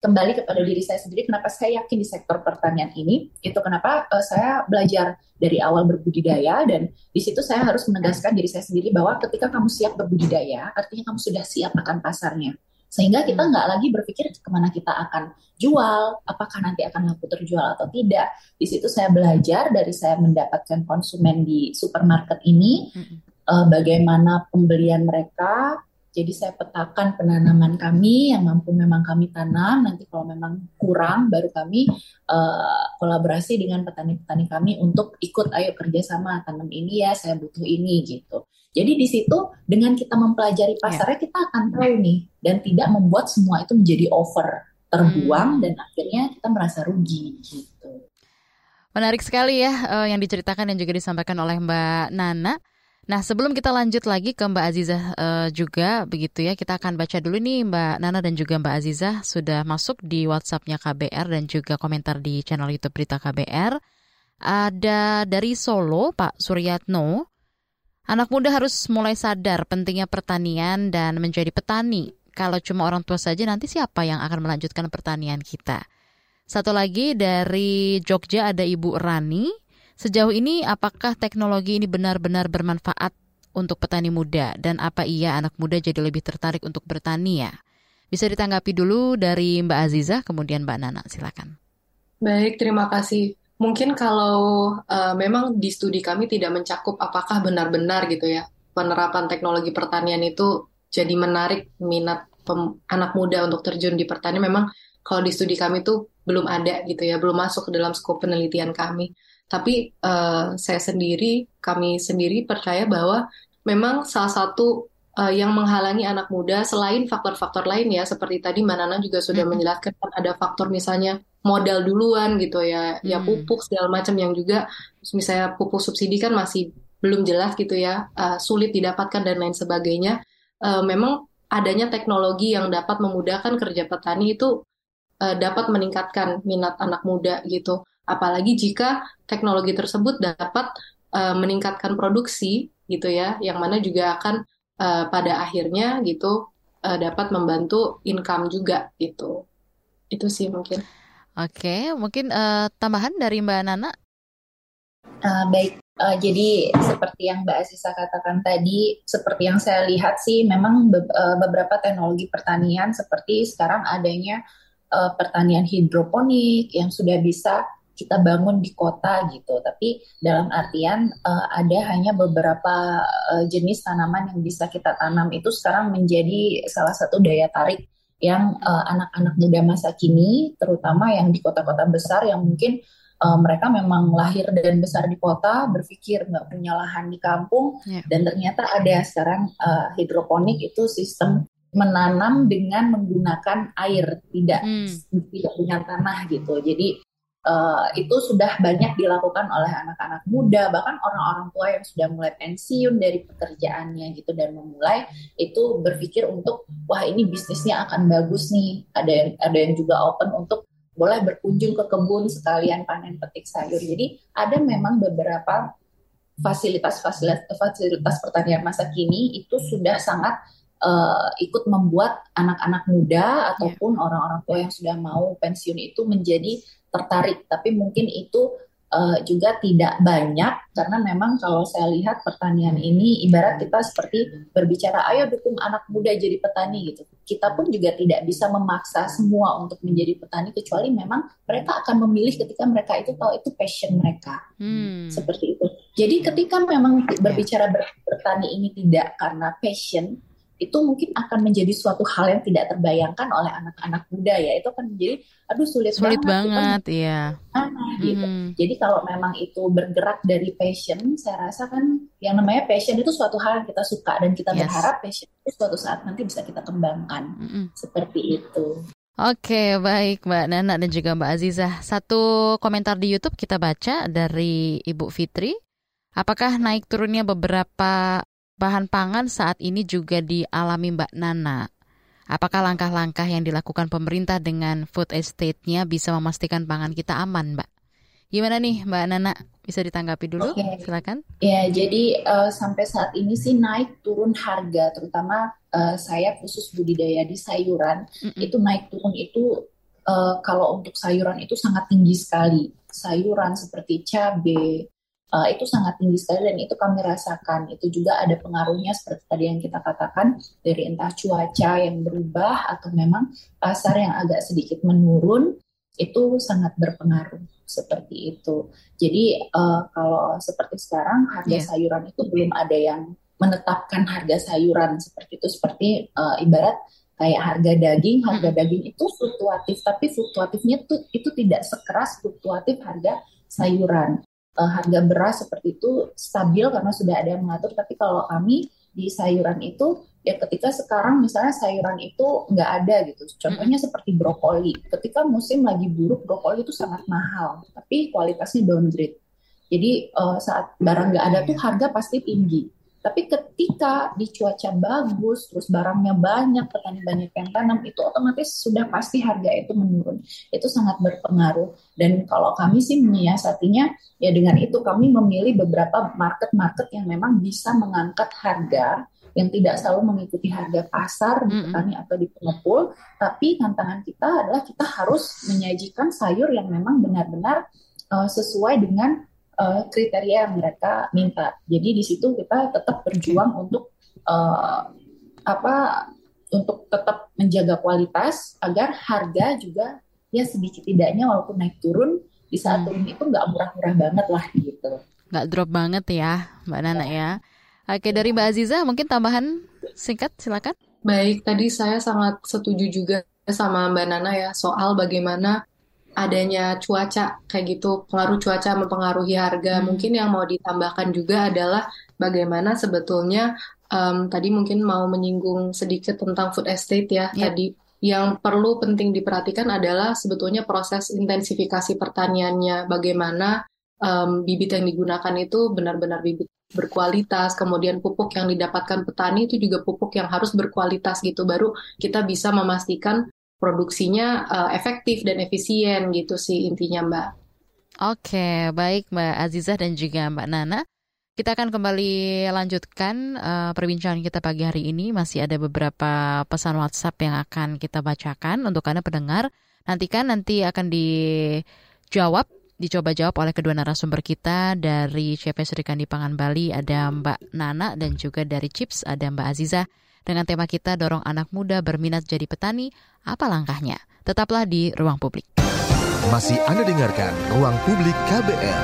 kembali kepada diri saya sendiri kenapa saya yakin di sektor pertanian ini itu kenapa uh, saya belajar dari awal berbudidaya dan di situ saya harus menegaskan diri saya sendiri bahwa ketika kamu siap berbudidaya artinya kamu sudah siap akan pasarnya. Sehingga kita nggak lagi berpikir ke mana kita akan jual apakah nanti akan laku terjual atau tidak. Di situ saya belajar dari saya mendapatkan konsumen di supermarket ini uh, bagaimana pembelian mereka jadi saya petakan penanaman kami yang mampu memang kami tanam. Nanti kalau memang kurang, baru kami uh, kolaborasi dengan petani-petani kami untuk ikut ayo kerjasama tanam ini ya, saya butuh ini gitu. Jadi di situ dengan kita mempelajari ya. pasarnya yeah. kita akan tahu nih dan tidak membuat semua itu menjadi over, terbuang hmm. dan akhirnya kita merasa rugi gitu. Menarik sekali ya uh, yang diceritakan dan juga disampaikan oleh Mbak Nana. Nah, sebelum kita lanjut lagi ke Mbak Azizah uh, juga begitu ya, kita akan baca dulu nih Mbak Nana dan juga Mbak Azizah sudah masuk di WhatsAppnya KBR dan juga komentar di channel YouTube Berita KBR. Ada dari Solo, Pak Suryatno. Anak muda harus mulai sadar pentingnya pertanian dan menjadi petani. Kalau cuma orang tua saja, nanti siapa yang akan melanjutkan pertanian kita? Satu lagi dari Jogja ada Ibu Rani. Sejauh ini apakah teknologi ini benar-benar bermanfaat untuk petani muda dan apa iya anak muda jadi lebih tertarik untuk bertani ya? Bisa ditanggapi dulu dari Mbak Aziza, kemudian Mbak Nana, silakan. Baik, terima kasih. Mungkin kalau uh, memang di studi kami tidak mencakup apakah benar-benar gitu ya penerapan teknologi pertanian itu jadi menarik minat anak muda untuk terjun di pertanian. Memang kalau di studi kami itu belum ada gitu ya, belum masuk ke dalam skop penelitian kami. Tapi uh, saya sendiri, kami sendiri percaya bahwa memang salah satu uh, yang menghalangi anak muda selain faktor-faktor lain ya, seperti tadi Manana juga sudah hmm. menjelaskan ada faktor misalnya modal duluan gitu ya, ya hmm. ya pupuk segala macam yang juga misalnya pupuk subsidi kan masih belum jelas gitu ya, uh, sulit didapatkan dan lain sebagainya. Uh, memang adanya teknologi yang dapat memudahkan kerja petani itu uh, dapat meningkatkan minat anak muda gitu. Apalagi jika teknologi tersebut dapat uh, meningkatkan produksi gitu ya, yang mana juga akan uh, pada akhirnya gitu uh, dapat membantu income juga gitu. Itu sih mungkin. Oke, mungkin uh, tambahan dari Mbak Nana? Uh, baik, uh, jadi seperti yang Mbak Asisa katakan tadi, seperti yang saya lihat sih, memang be uh, beberapa teknologi pertanian seperti sekarang adanya uh, pertanian hidroponik yang sudah bisa kita bangun di kota gitu. Tapi dalam artian uh, ada hanya beberapa uh, jenis tanaman yang bisa kita tanam itu sekarang menjadi salah satu daya tarik yang eh, anak-anak uh, muda masa kini, terutama yang di kota-kota besar yang mungkin uh, mereka memang lahir dan besar di kota, berpikir nggak punya lahan di kampung, yeah. dan ternyata ada sekarang uh, hidroponik itu sistem menanam dengan menggunakan air, tidak hmm. tidak punya tanah gitu. Jadi uh, itu sudah banyak dilakukan oleh anak-anak muda bahkan orang-orang tua yang sudah mulai pensiun dari pekerjaannya gitu dan memulai itu berpikir untuk wah ini bisnisnya akan bagus nih ada yang ada yang juga open untuk boleh berkunjung ke kebun sekalian panen petik sayur jadi ada memang beberapa fasilitas-fasilitas fasilitas pertanian masa kini itu sudah sangat uh, ikut membuat anak-anak muda ataupun iya. orang-orang tua yang sudah mau pensiun itu menjadi tertarik, tapi mungkin itu uh, juga tidak banyak karena memang kalau saya lihat pertanian ini ibarat kita seperti berbicara ayo dukung anak muda jadi petani gitu. Kita pun juga tidak bisa memaksa semua untuk menjadi petani kecuali memang mereka akan memilih ketika mereka itu tahu itu passion mereka. Hmm. Seperti itu. Jadi ketika memang berbicara bertani ini tidak karena passion, itu mungkin akan menjadi suatu hal yang tidak terbayangkan oleh anak-anak muda ya itu akan menjadi aduh sulit, sulit banget, banget iya gitu hmm. jadi kalau memang itu bergerak dari passion saya rasa kan yang namanya passion itu suatu hal yang kita suka dan kita yes. berharap passion itu suatu saat nanti bisa kita kembangkan hmm. seperti itu Oke, baik Mbak Nana dan juga Mbak Azizah. Satu komentar di YouTube kita baca dari Ibu Fitri. Apakah naik turunnya beberapa bahan pangan saat ini juga dialami Mbak Nana. Apakah langkah-langkah yang dilakukan pemerintah dengan food estate-nya bisa memastikan pangan kita aman, Mbak? Gimana nih Mbak Nana? Bisa ditanggapi dulu? Okay. Silakan. Ya, jadi uh, sampai saat ini sih naik turun harga, terutama uh, saya khusus budidaya di sayuran, mm -mm. itu naik turun itu uh, kalau untuk sayuran itu sangat tinggi sekali. Sayuran seperti cabai, uh, itu sangat tinggi sekali dan itu kami rasakan. Itu juga ada pengaruhnya seperti tadi yang kita katakan dari entah cuaca yang berubah atau memang pasar yang agak sedikit menurun itu sangat berpengaruh seperti itu. Jadi uh, kalau seperti sekarang harga yeah. sayuran itu belum ada yang menetapkan harga sayuran seperti itu seperti uh, ibarat kayak harga daging, harga daging itu fluktuatif, tapi fluktuatifnya itu itu tidak sekeras fluktuatif harga sayuran uh, harga beras seperti itu stabil karena sudah ada yang mengatur. Tapi kalau kami di sayuran itu ya ketika sekarang misalnya sayuran itu nggak ada gitu. Contohnya hmm. seperti brokoli. Ketika musim lagi buruk brokoli itu sangat mahal, tapi kualitasnya downgrade. Jadi uh, saat barang nggak ada tuh iya. harga pasti tinggi. Tapi ketika di cuaca bagus, terus barangnya banyak, petani banyak yang tanam, itu otomatis sudah pasti harga itu menurun. Itu sangat berpengaruh. Dan kalau kami sih menyiasatinya, ya dengan itu kami memilih beberapa market-market yang memang bisa mengangkat harga yang tidak selalu mengikuti harga pasar di petani atau di pengepul, tapi tantangan kita adalah kita harus menyajikan sayur yang memang benar-benar uh, sesuai dengan uh, kriteria yang mereka minta. Jadi di situ kita tetap berjuang untuk uh, apa untuk tetap menjaga kualitas agar harga juga ya sedikit tidaknya walaupun naik turun di saat hmm. turun itu nggak murah-murah banget lah gitu. Nggak drop banget ya Mbak Nana ya. Oke dari Mbak Aziza mungkin tambahan singkat silakan. Baik tadi saya sangat setuju juga sama Mbak Nana ya soal bagaimana adanya cuaca kayak gitu pengaruh cuaca mempengaruhi harga hmm. mungkin yang mau ditambahkan juga adalah bagaimana sebetulnya um, tadi mungkin mau menyinggung sedikit tentang food estate ya yeah. tadi yang perlu penting diperhatikan adalah sebetulnya proses intensifikasi pertaniannya bagaimana um, bibit yang digunakan itu benar-benar bibit berkualitas kemudian pupuk yang didapatkan petani itu juga pupuk yang harus berkualitas gitu baru kita bisa memastikan produksinya uh, efektif dan efisien gitu sih intinya Mbak. Oke, baik Mbak Azizah dan juga Mbak Nana. Kita akan kembali lanjutkan uh, perbincangan kita pagi hari ini. Masih ada beberapa pesan WhatsApp yang akan kita bacakan untuk Anda pendengar. Nantikan nanti akan dijawab, dicoba jawab oleh kedua narasumber kita dari CV Serikandi Pangan Bali. Ada Mbak Nana dan juga dari CHIPS ada Mbak Azizah. Dengan tema kita dorong anak muda berminat jadi petani, apa langkahnya? Tetaplah di Ruang Publik. Masih Anda dengarkan Ruang Publik KBR.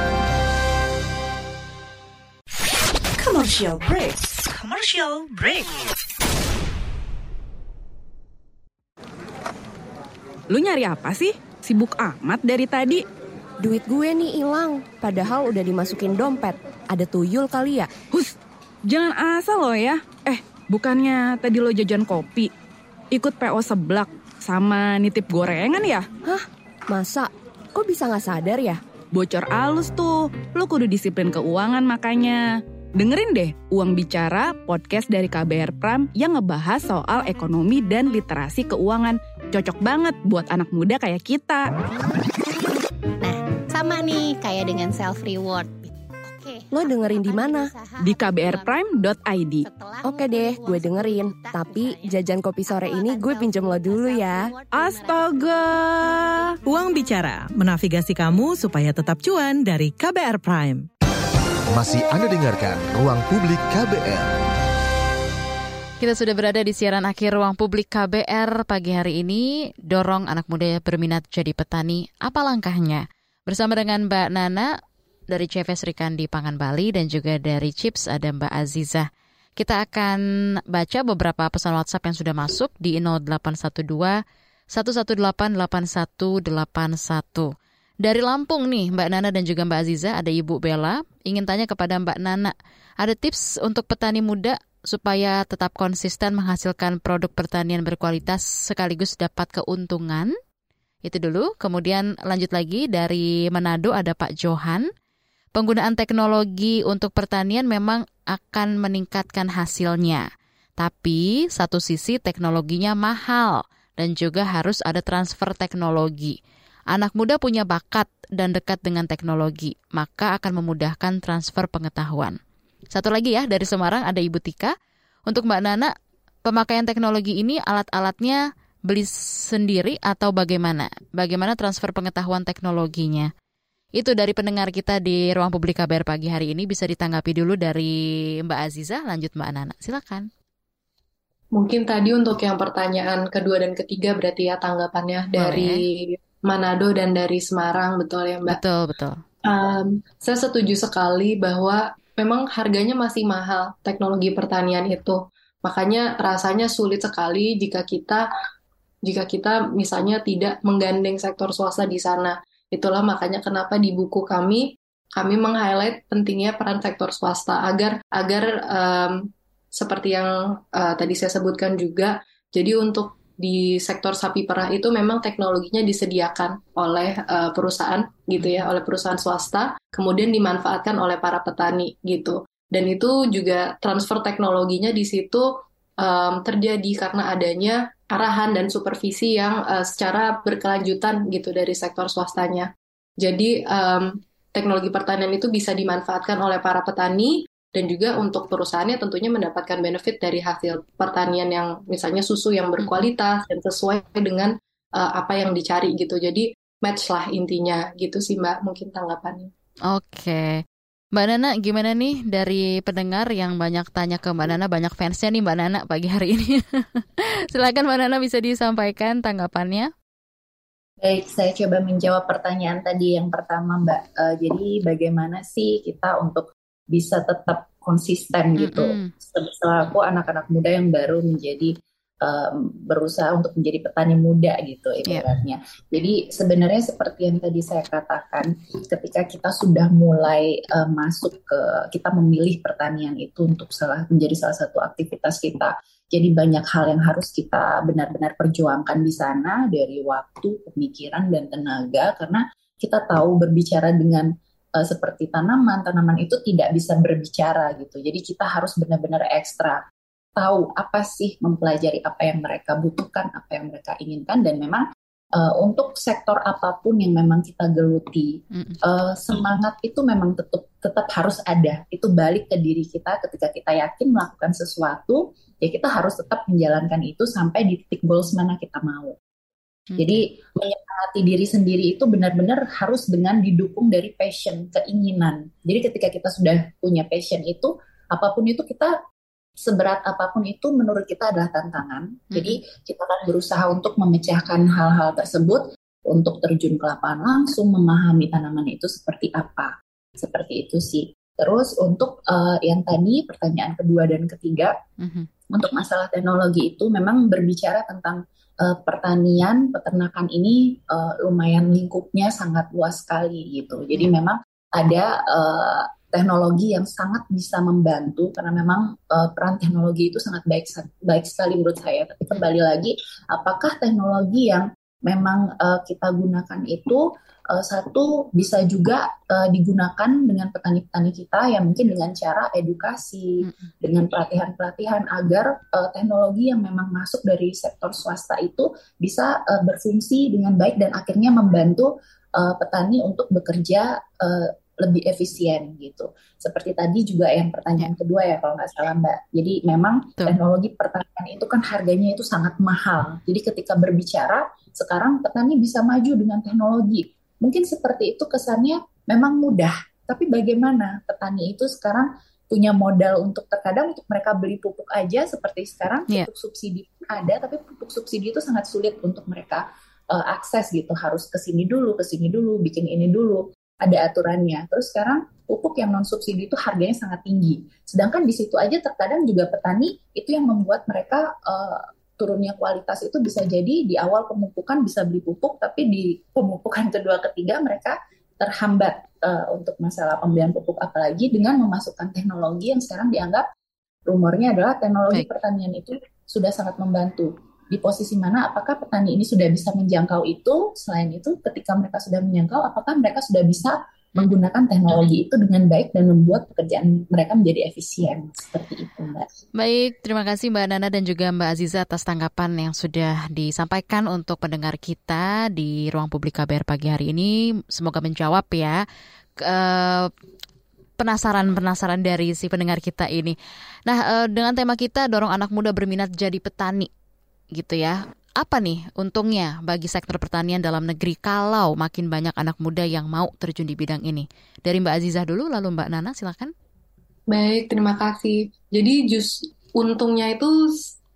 Commercial break. Commercial break. Lu nyari apa sih? Sibuk amat dari tadi. Duit gue nih hilang, padahal udah dimasukin dompet. Ada tuyul kali ya? Hus, jangan asal lo ya. Eh, Bukannya tadi lo jajan kopi, ikut PO seblak sama nitip gorengan ya? Hah? Masa? Kok bisa nggak sadar ya? Bocor alus tuh, lo kudu disiplin keuangan makanya. Dengerin deh Uang Bicara, podcast dari KBR Pram yang ngebahas soal ekonomi dan literasi keuangan. Cocok banget buat anak muda kayak kita. Nah, sama nih kayak dengan self reward. Lo dengerin di mana? Di kbrprime.id. Oke deh, gue dengerin. Tapi jajan kopi sore ini gue pinjem lo dulu ya. Astaga. Uang Bicara, menavigasi kamu supaya tetap cuan dari KBR Prime. Masih Anda dengarkan Ruang Publik KBR. Kita sudah berada di siaran akhir Ruang Publik KBR pagi hari ini. Dorong anak muda berminat jadi petani, apa langkahnya? Bersama dengan Mbak Nana, dari CV Serikan di Pangan Bali dan juga dari Chips ada Mbak Aziza. Kita akan baca beberapa pesan WhatsApp yang sudah masuk di 0812 118 8181. Dari Lampung nih Mbak Nana dan juga Mbak Aziza ada Ibu Bella ingin tanya kepada Mbak Nana ada tips untuk petani muda supaya tetap konsisten menghasilkan produk pertanian berkualitas sekaligus dapat keuntungan itu dulu kemudian lanjut lagi dari Manado ada Pak Johan Penggunaan teknologi untuk pertanian memang akan meningkatkan hasilnya. Tapi satu sisi teknologinya mahal dan juga harus ada transfer teknologi. Anak muda punya bakat dan dekat dengan teknologi, maka akan memudahkan transfer pengetahuan. Satu lagi ya, dari Semarang ada Ibu Tika. Untuk Mbak Nana, pemakaian teknologi ini alat-alatnya beli sendiri atau bagaimana? Bagaimana transfer pengetahuan teknologinya? Itu dari pendengar kita di ruang publik KBR pagi hari ini bisa ditanggapi dulu dari Mbak Aziza, lanjut Mbak Nana. Silakan. Mungkin tadi untuk yang pertanyaan kedua dan ketiga berarti ya tanggapannya Boleh. dari Manado dan dari Semarang, betul ya Mbak? Betul, betul. Um, saya setuju sekali bahwa memang harganya masih mahal teknologi pertanian itu. Makanya rasanya sulit sekali jika kita jika kita misalnya tidak menggandeng sektor swasta di sana. Itulah makanya kenapa di buku kami kami meng-highlight pentingnya peran sektor swasta agar agar um, seperti yang uh, tadi saya sebutkan juga. Jadi untuk di sektor sapi perah itu memang teknologinya disediakan oleh uh, perusahaan gitu ya, oleh perusahaan swasta, kemudian dimanfaatkan oleh para petani gitu. Dan itu juga transfer teknologinya di situ um, terjadi karena adanya arahan dan supervisi yang uh, secara berkelanjutan gitu dari sektor swastanya. Jadi um, teknologi pertanian itu bisa dimanfaatkan oleh para petani dan juga untuk perusahaannya tentunya mendapatkan benefit dari hasil pertanian yang misalnya susu yang berkualitas dan sesuai dengan uh, apa yang dicari gitu. Jadi match lah intinya gitu sih Mbak mungkin tanggapannya. Oke. Mbak Nana, gimana nih dari pendengar yang banyak tanya ke Mbak Nana, banyak fansnya nih Mbak Nana pagi hari ini. *laughs* Silakan Mbak Nana bisa disampaikan tanggapannya. Baik, saya coba menjawab pertanyaan tadi yang pertama Mbak. Uh, jadi bagaimana sih kita untuk bisa tetap konsisten gitu. Mm -hmm. Selaku anak-anak muda yang baru menjadi um, berusaha untuk menjadi petani muda gitu iya. ibaratnya. Yeah. Jadi sebenarnya seperti yang tadi saya katakan, ketika kita sudah mulai um, masuk ke kita memilih pertanian itu untuk salah menjadi salah satu aktivitas kita. Jadi banyak hal yang harus kita benar-benar perjuangkan di sana dari waktu, pemikiran dan tenaga karena kita tahu berbicara dengan uh, seperti tanaman, tanaman itu tidak bisa berbicara gitu. Jadi kita harus benar-benar ekstra tahu apa sih mempelajari apa yang mereka butuhkan, apa yang mereka inginkan dan memang uh, untuk sektor apa pun yang memang kita geluti uh, semangat itu memang tetap tetap harus ada. Itu balik ke diri kita ketika kita yakin melakukan sesuatu, ya kita harus tetap menjalankan itu sampai di titik goals mana kita mau. Hmm. Jadi menyemangati diri sendiri itu benar-benar harus dengan didukung dari passion, keinginan. Jadi ketika kita sudah punya passion itu, apa pun itu kita seberat apa pun itu menurut kita adalah tantangan. Hmm. Jadi kita akan berusaha untuk memecahkan hal-hal tersebut untuk terjun ke lapangan langsung memahami tanaman itu seperti apa. Seperti itu sih. Terus untuk uh, yang tadi pertanyaan kedua dan ketiga mm-hmm. untuk masalah teknologi itu memang berbicara tentang uh, pertanian peternakan ini uh, lumayan lingkupnya sangat luas sekali gitu. Jadi mm memang ada uh, teknologi yang sangat bisa membantu karena memang uh, peran teknologi itu sangat baik baik sekali menurut saya. Tapi kembali lagi, apakah teknologi yang memang uh, kita gunakan itu uh, satu bisa juga uh, digunakan dengan petani-petani kita yang mungkin dengan cara edukasi, hmm. dengan pelatihan-pelatihan agar uh, teknologi yang memang masuk dari sektor swasta itu bisa uh, berfungsi dengan baik dan akhirnya membantu uh, petani untuk bekerja uh, lebih efisien gitu. Seperti tadi juga yang pertanyaan kedua ya kalau nggak salah Mbak. Jadi memang Tuh. teknologi pertanian itu kan harganya itu sangat mahal. Jadi ketika berbicara sekarang petani bisa maju dengan teknologi. Mungkin seperti itu kesannya memang mudah, tapi bagaimana petani itu sekarang punya modal untuk terkadang untuk mereka beli pupuk aja seperti sekarang yeah. pupuk subsidi ada, tapi pupuk subsidi itu sangat sulit untuk mereka uh, akses gitu harus ke sini dulu, ke sini dulu, bikin ini dulu ada aturannya. Terus sekarang pupuk yang non subsidi itu harganya sangat tinggi. Sedangkan di situ aja terkadang juga petani itu yang membuat mereka uh, turunnya kualitas itu bisa jadi di awal pemupukan bisa beli pupuk, tapi di pemupukan *laughs* kedua ketiga mereka terhambat uh, untuk masalah pembelian pupuk apalagi dengan memasukkan teknologi yang sekarang dianggap rumornya adalah teknologi Baik. pertanian itu sudah sangat membantu di posisi mana apakah petani ini sudah bisa menjangkau itu selain itu ketika mereka sudah menjangkau apakah mereka sudah bisa menggunakan teknologi itu dengan baik dan membuat pekerjaan mereka menjadi efisien seperti itu Mbak. Baik, terima kasih Mbak Nana dan juga Mbak Aziza atas tanggapan yang sudah disampaikan untuk pendengar kita di ruang publik KBR pagi hari ini. Semoga menjawab ya penasaran-penasaran dari si pendengar kita ini. Nah, eh, dengan tema kita dorong anak muda berminat jadi petani gitu ya. Apa nih untungnya bagi sektor pertanian dalam negeri kalau makin banyak anak muda yang mau terjun di bidang ini? Dari Mbak Azizah dulu, lalu Mbak Nana silakan. Baik, terima kasih. Jadi jus untungnya itu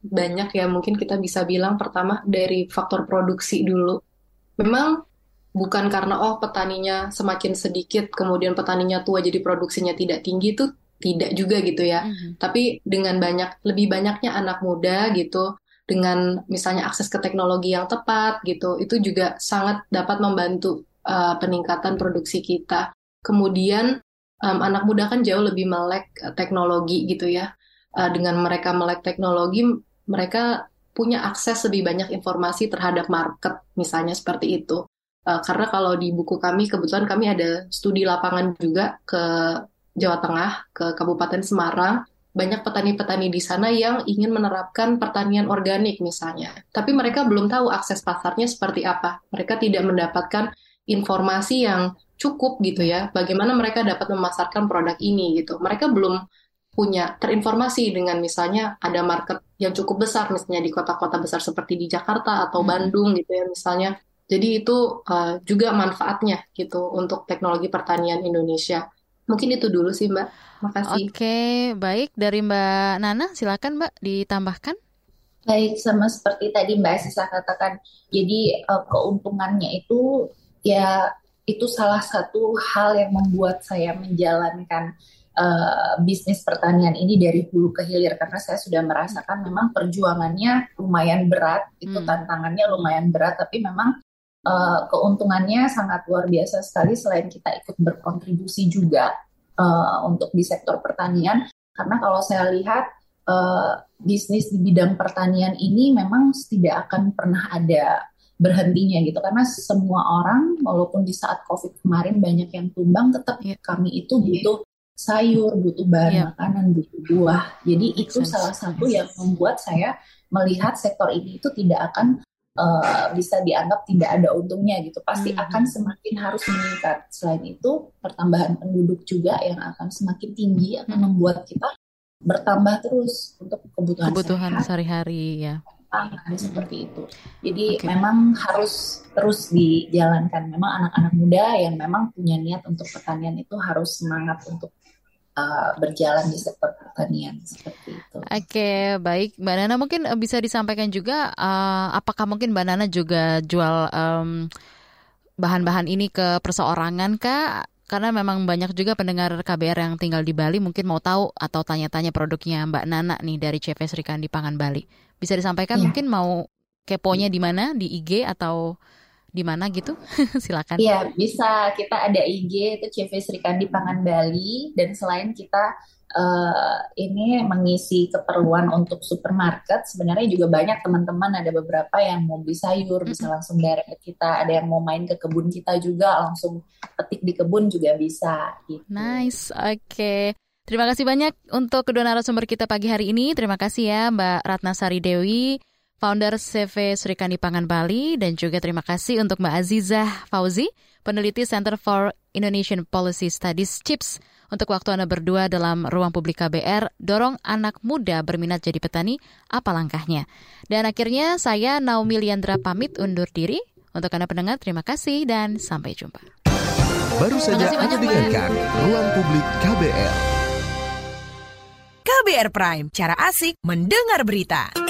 banyak ya mungkin kita bisa bilang pertama dari faktor produksi dulu. Memang bukan karena oh petaninya semakin sedikit kemudian petaninya tua jadi produksinya tidak tinggi itu tidak juga gitu ya. Mm -hmm. Tapi dengan banyak lebih banyaknya anak muda gitu dengan misalnya akses ke teknologi yang tepat gitu, itu juga sangat dapat membantu uh, peningkatan produksi kita. Kemudian um, anak muda kan jauh lebih melek uh, teknologi gitu ya. Uh, dengan mereka melek teknologi, mereka punya akses lebih banyak informasi terhadap market, misalnya seperti itu. Uh, karena kalau di buku kami, kebetulan kami ada studi lapangan juga ke Jawa Tengah, ke Kabupaten Semarang, banyak petani-petani di sana yang ingin menerapkan pertanian organik misalnya. Tapi mereka belum tahu akses pasarnya seperti apa. Mereka tidak mendapatkan informasi yang cukup gitu ya. Bagaimana mereka dapat memasarkan produk ini gitu. Mereka belum punya terinformasi dengan misalnya ada market yang cukup besar misalnya di kota-kota besar seperti di Jakarta atau hmm. Bandung gitu ya misalnya. Jadi itu uh, juga manfaatnya gitu untuk teknologi pertanian Indonesia. Mungkin itu dulu sih Mbak. Makasih. Oke, baik dari Mbak Nana, silakan Mbak ditambahkan. Baik, sama seperti tadi Mbak Sisa katakan, jadi uh, keuntungannya itu ya itu salah satu hal yang membuat saya menjalankan uh, bisnis pertanian ini dari hulu ke hilir karena saya sudah merasakan memang perjuangannya lumayan berat, itu hmm. tantangannya lumayan berat, tapi memang uh, keuntungannya sangat luar biasa sekali selain kita ikut berkontribusi juga uh, untuk di sektor pertanian. Karena kalau saya lihat uh, bisnis di bidang pertanian ini memang tidak akan pernah ada berhentinya gitu. Karena semua orang walaupun di saat covid kemarin banyak yang tumbang tetap yeah. kami itu butuh sayur butuh bahan yeah. makanan butuh buah. Jadi itu salah satu yang membuat saya melihat sektor ini itu tidak akan uh, bisa dianggap tidak ada untungnya gitu pasti hmm. akan semakin harus meningkat selain itu pertambahan penduduk juga yang akan semakin tinggi akan hmm. membuat kita bertambah terus untuk kebutuhan kebutuhan sehari-hari ya pangan seperti itu. Jadi okay. memang harus terus dijalankan. Memang anak-anak muda yang memang punya niat untuk pertanian itu harus semangat untuk uh, berjalan di sektor pertanian seperti itu. Oke, baik Mbak Nana mungkin eh, bisa disampaikan juga uh, apakah mungkin Mbak Nana juga jual bahan bahan-bahan ini ke perseorangan kak? Karena memang banyak juga pendengar KBR yang tinggal di Bali mungkin mau tahu atau tanya-tanya produknya Mbak Nana nih dari CV Sri Kandi Pangan Bali. Bisa disampaikan ya. mungkin mau keponya di mana di IG atau di mana gitu? *laughs* Silakan. Iya, bisa. Kita ada IG itu CV Sri Kandi Pangan Bali dan selain kita uh, ini mengisi keperluan untuk supermarket, sebenarnya juga banyak teman-teman ada beberapa yang mau beli sayur bisa langsung direct ke kita, ada yang mau main ke kebun kita juga langsung petik di kebun juga bisa. Gitu. Nice, oke. Okay. Terima kasih banyak untuk kedua narasumber kita pagi hari ini. Terima kasih ya Mbak Ratnasari Dewi, founder CV Serikandi Pangan Bali, dan juga terima kasih untuk Mbak Azizah Fauzi, peneliti Center for Indonesian Policy Studies CHIPS untuk waktu Anda berdua dalam ruang publik KBR, dorong anak muda berminat jadi petani, apa langkahnya? Dan akhirnya saya Naomi Liandra pamit undur diri. Untuk Anda pendengar, terima kasih dan sampai jumpa. Baru saja Anda dengarkan Ruang Publik KBR. KBR Prime, cara asik mendengar berita.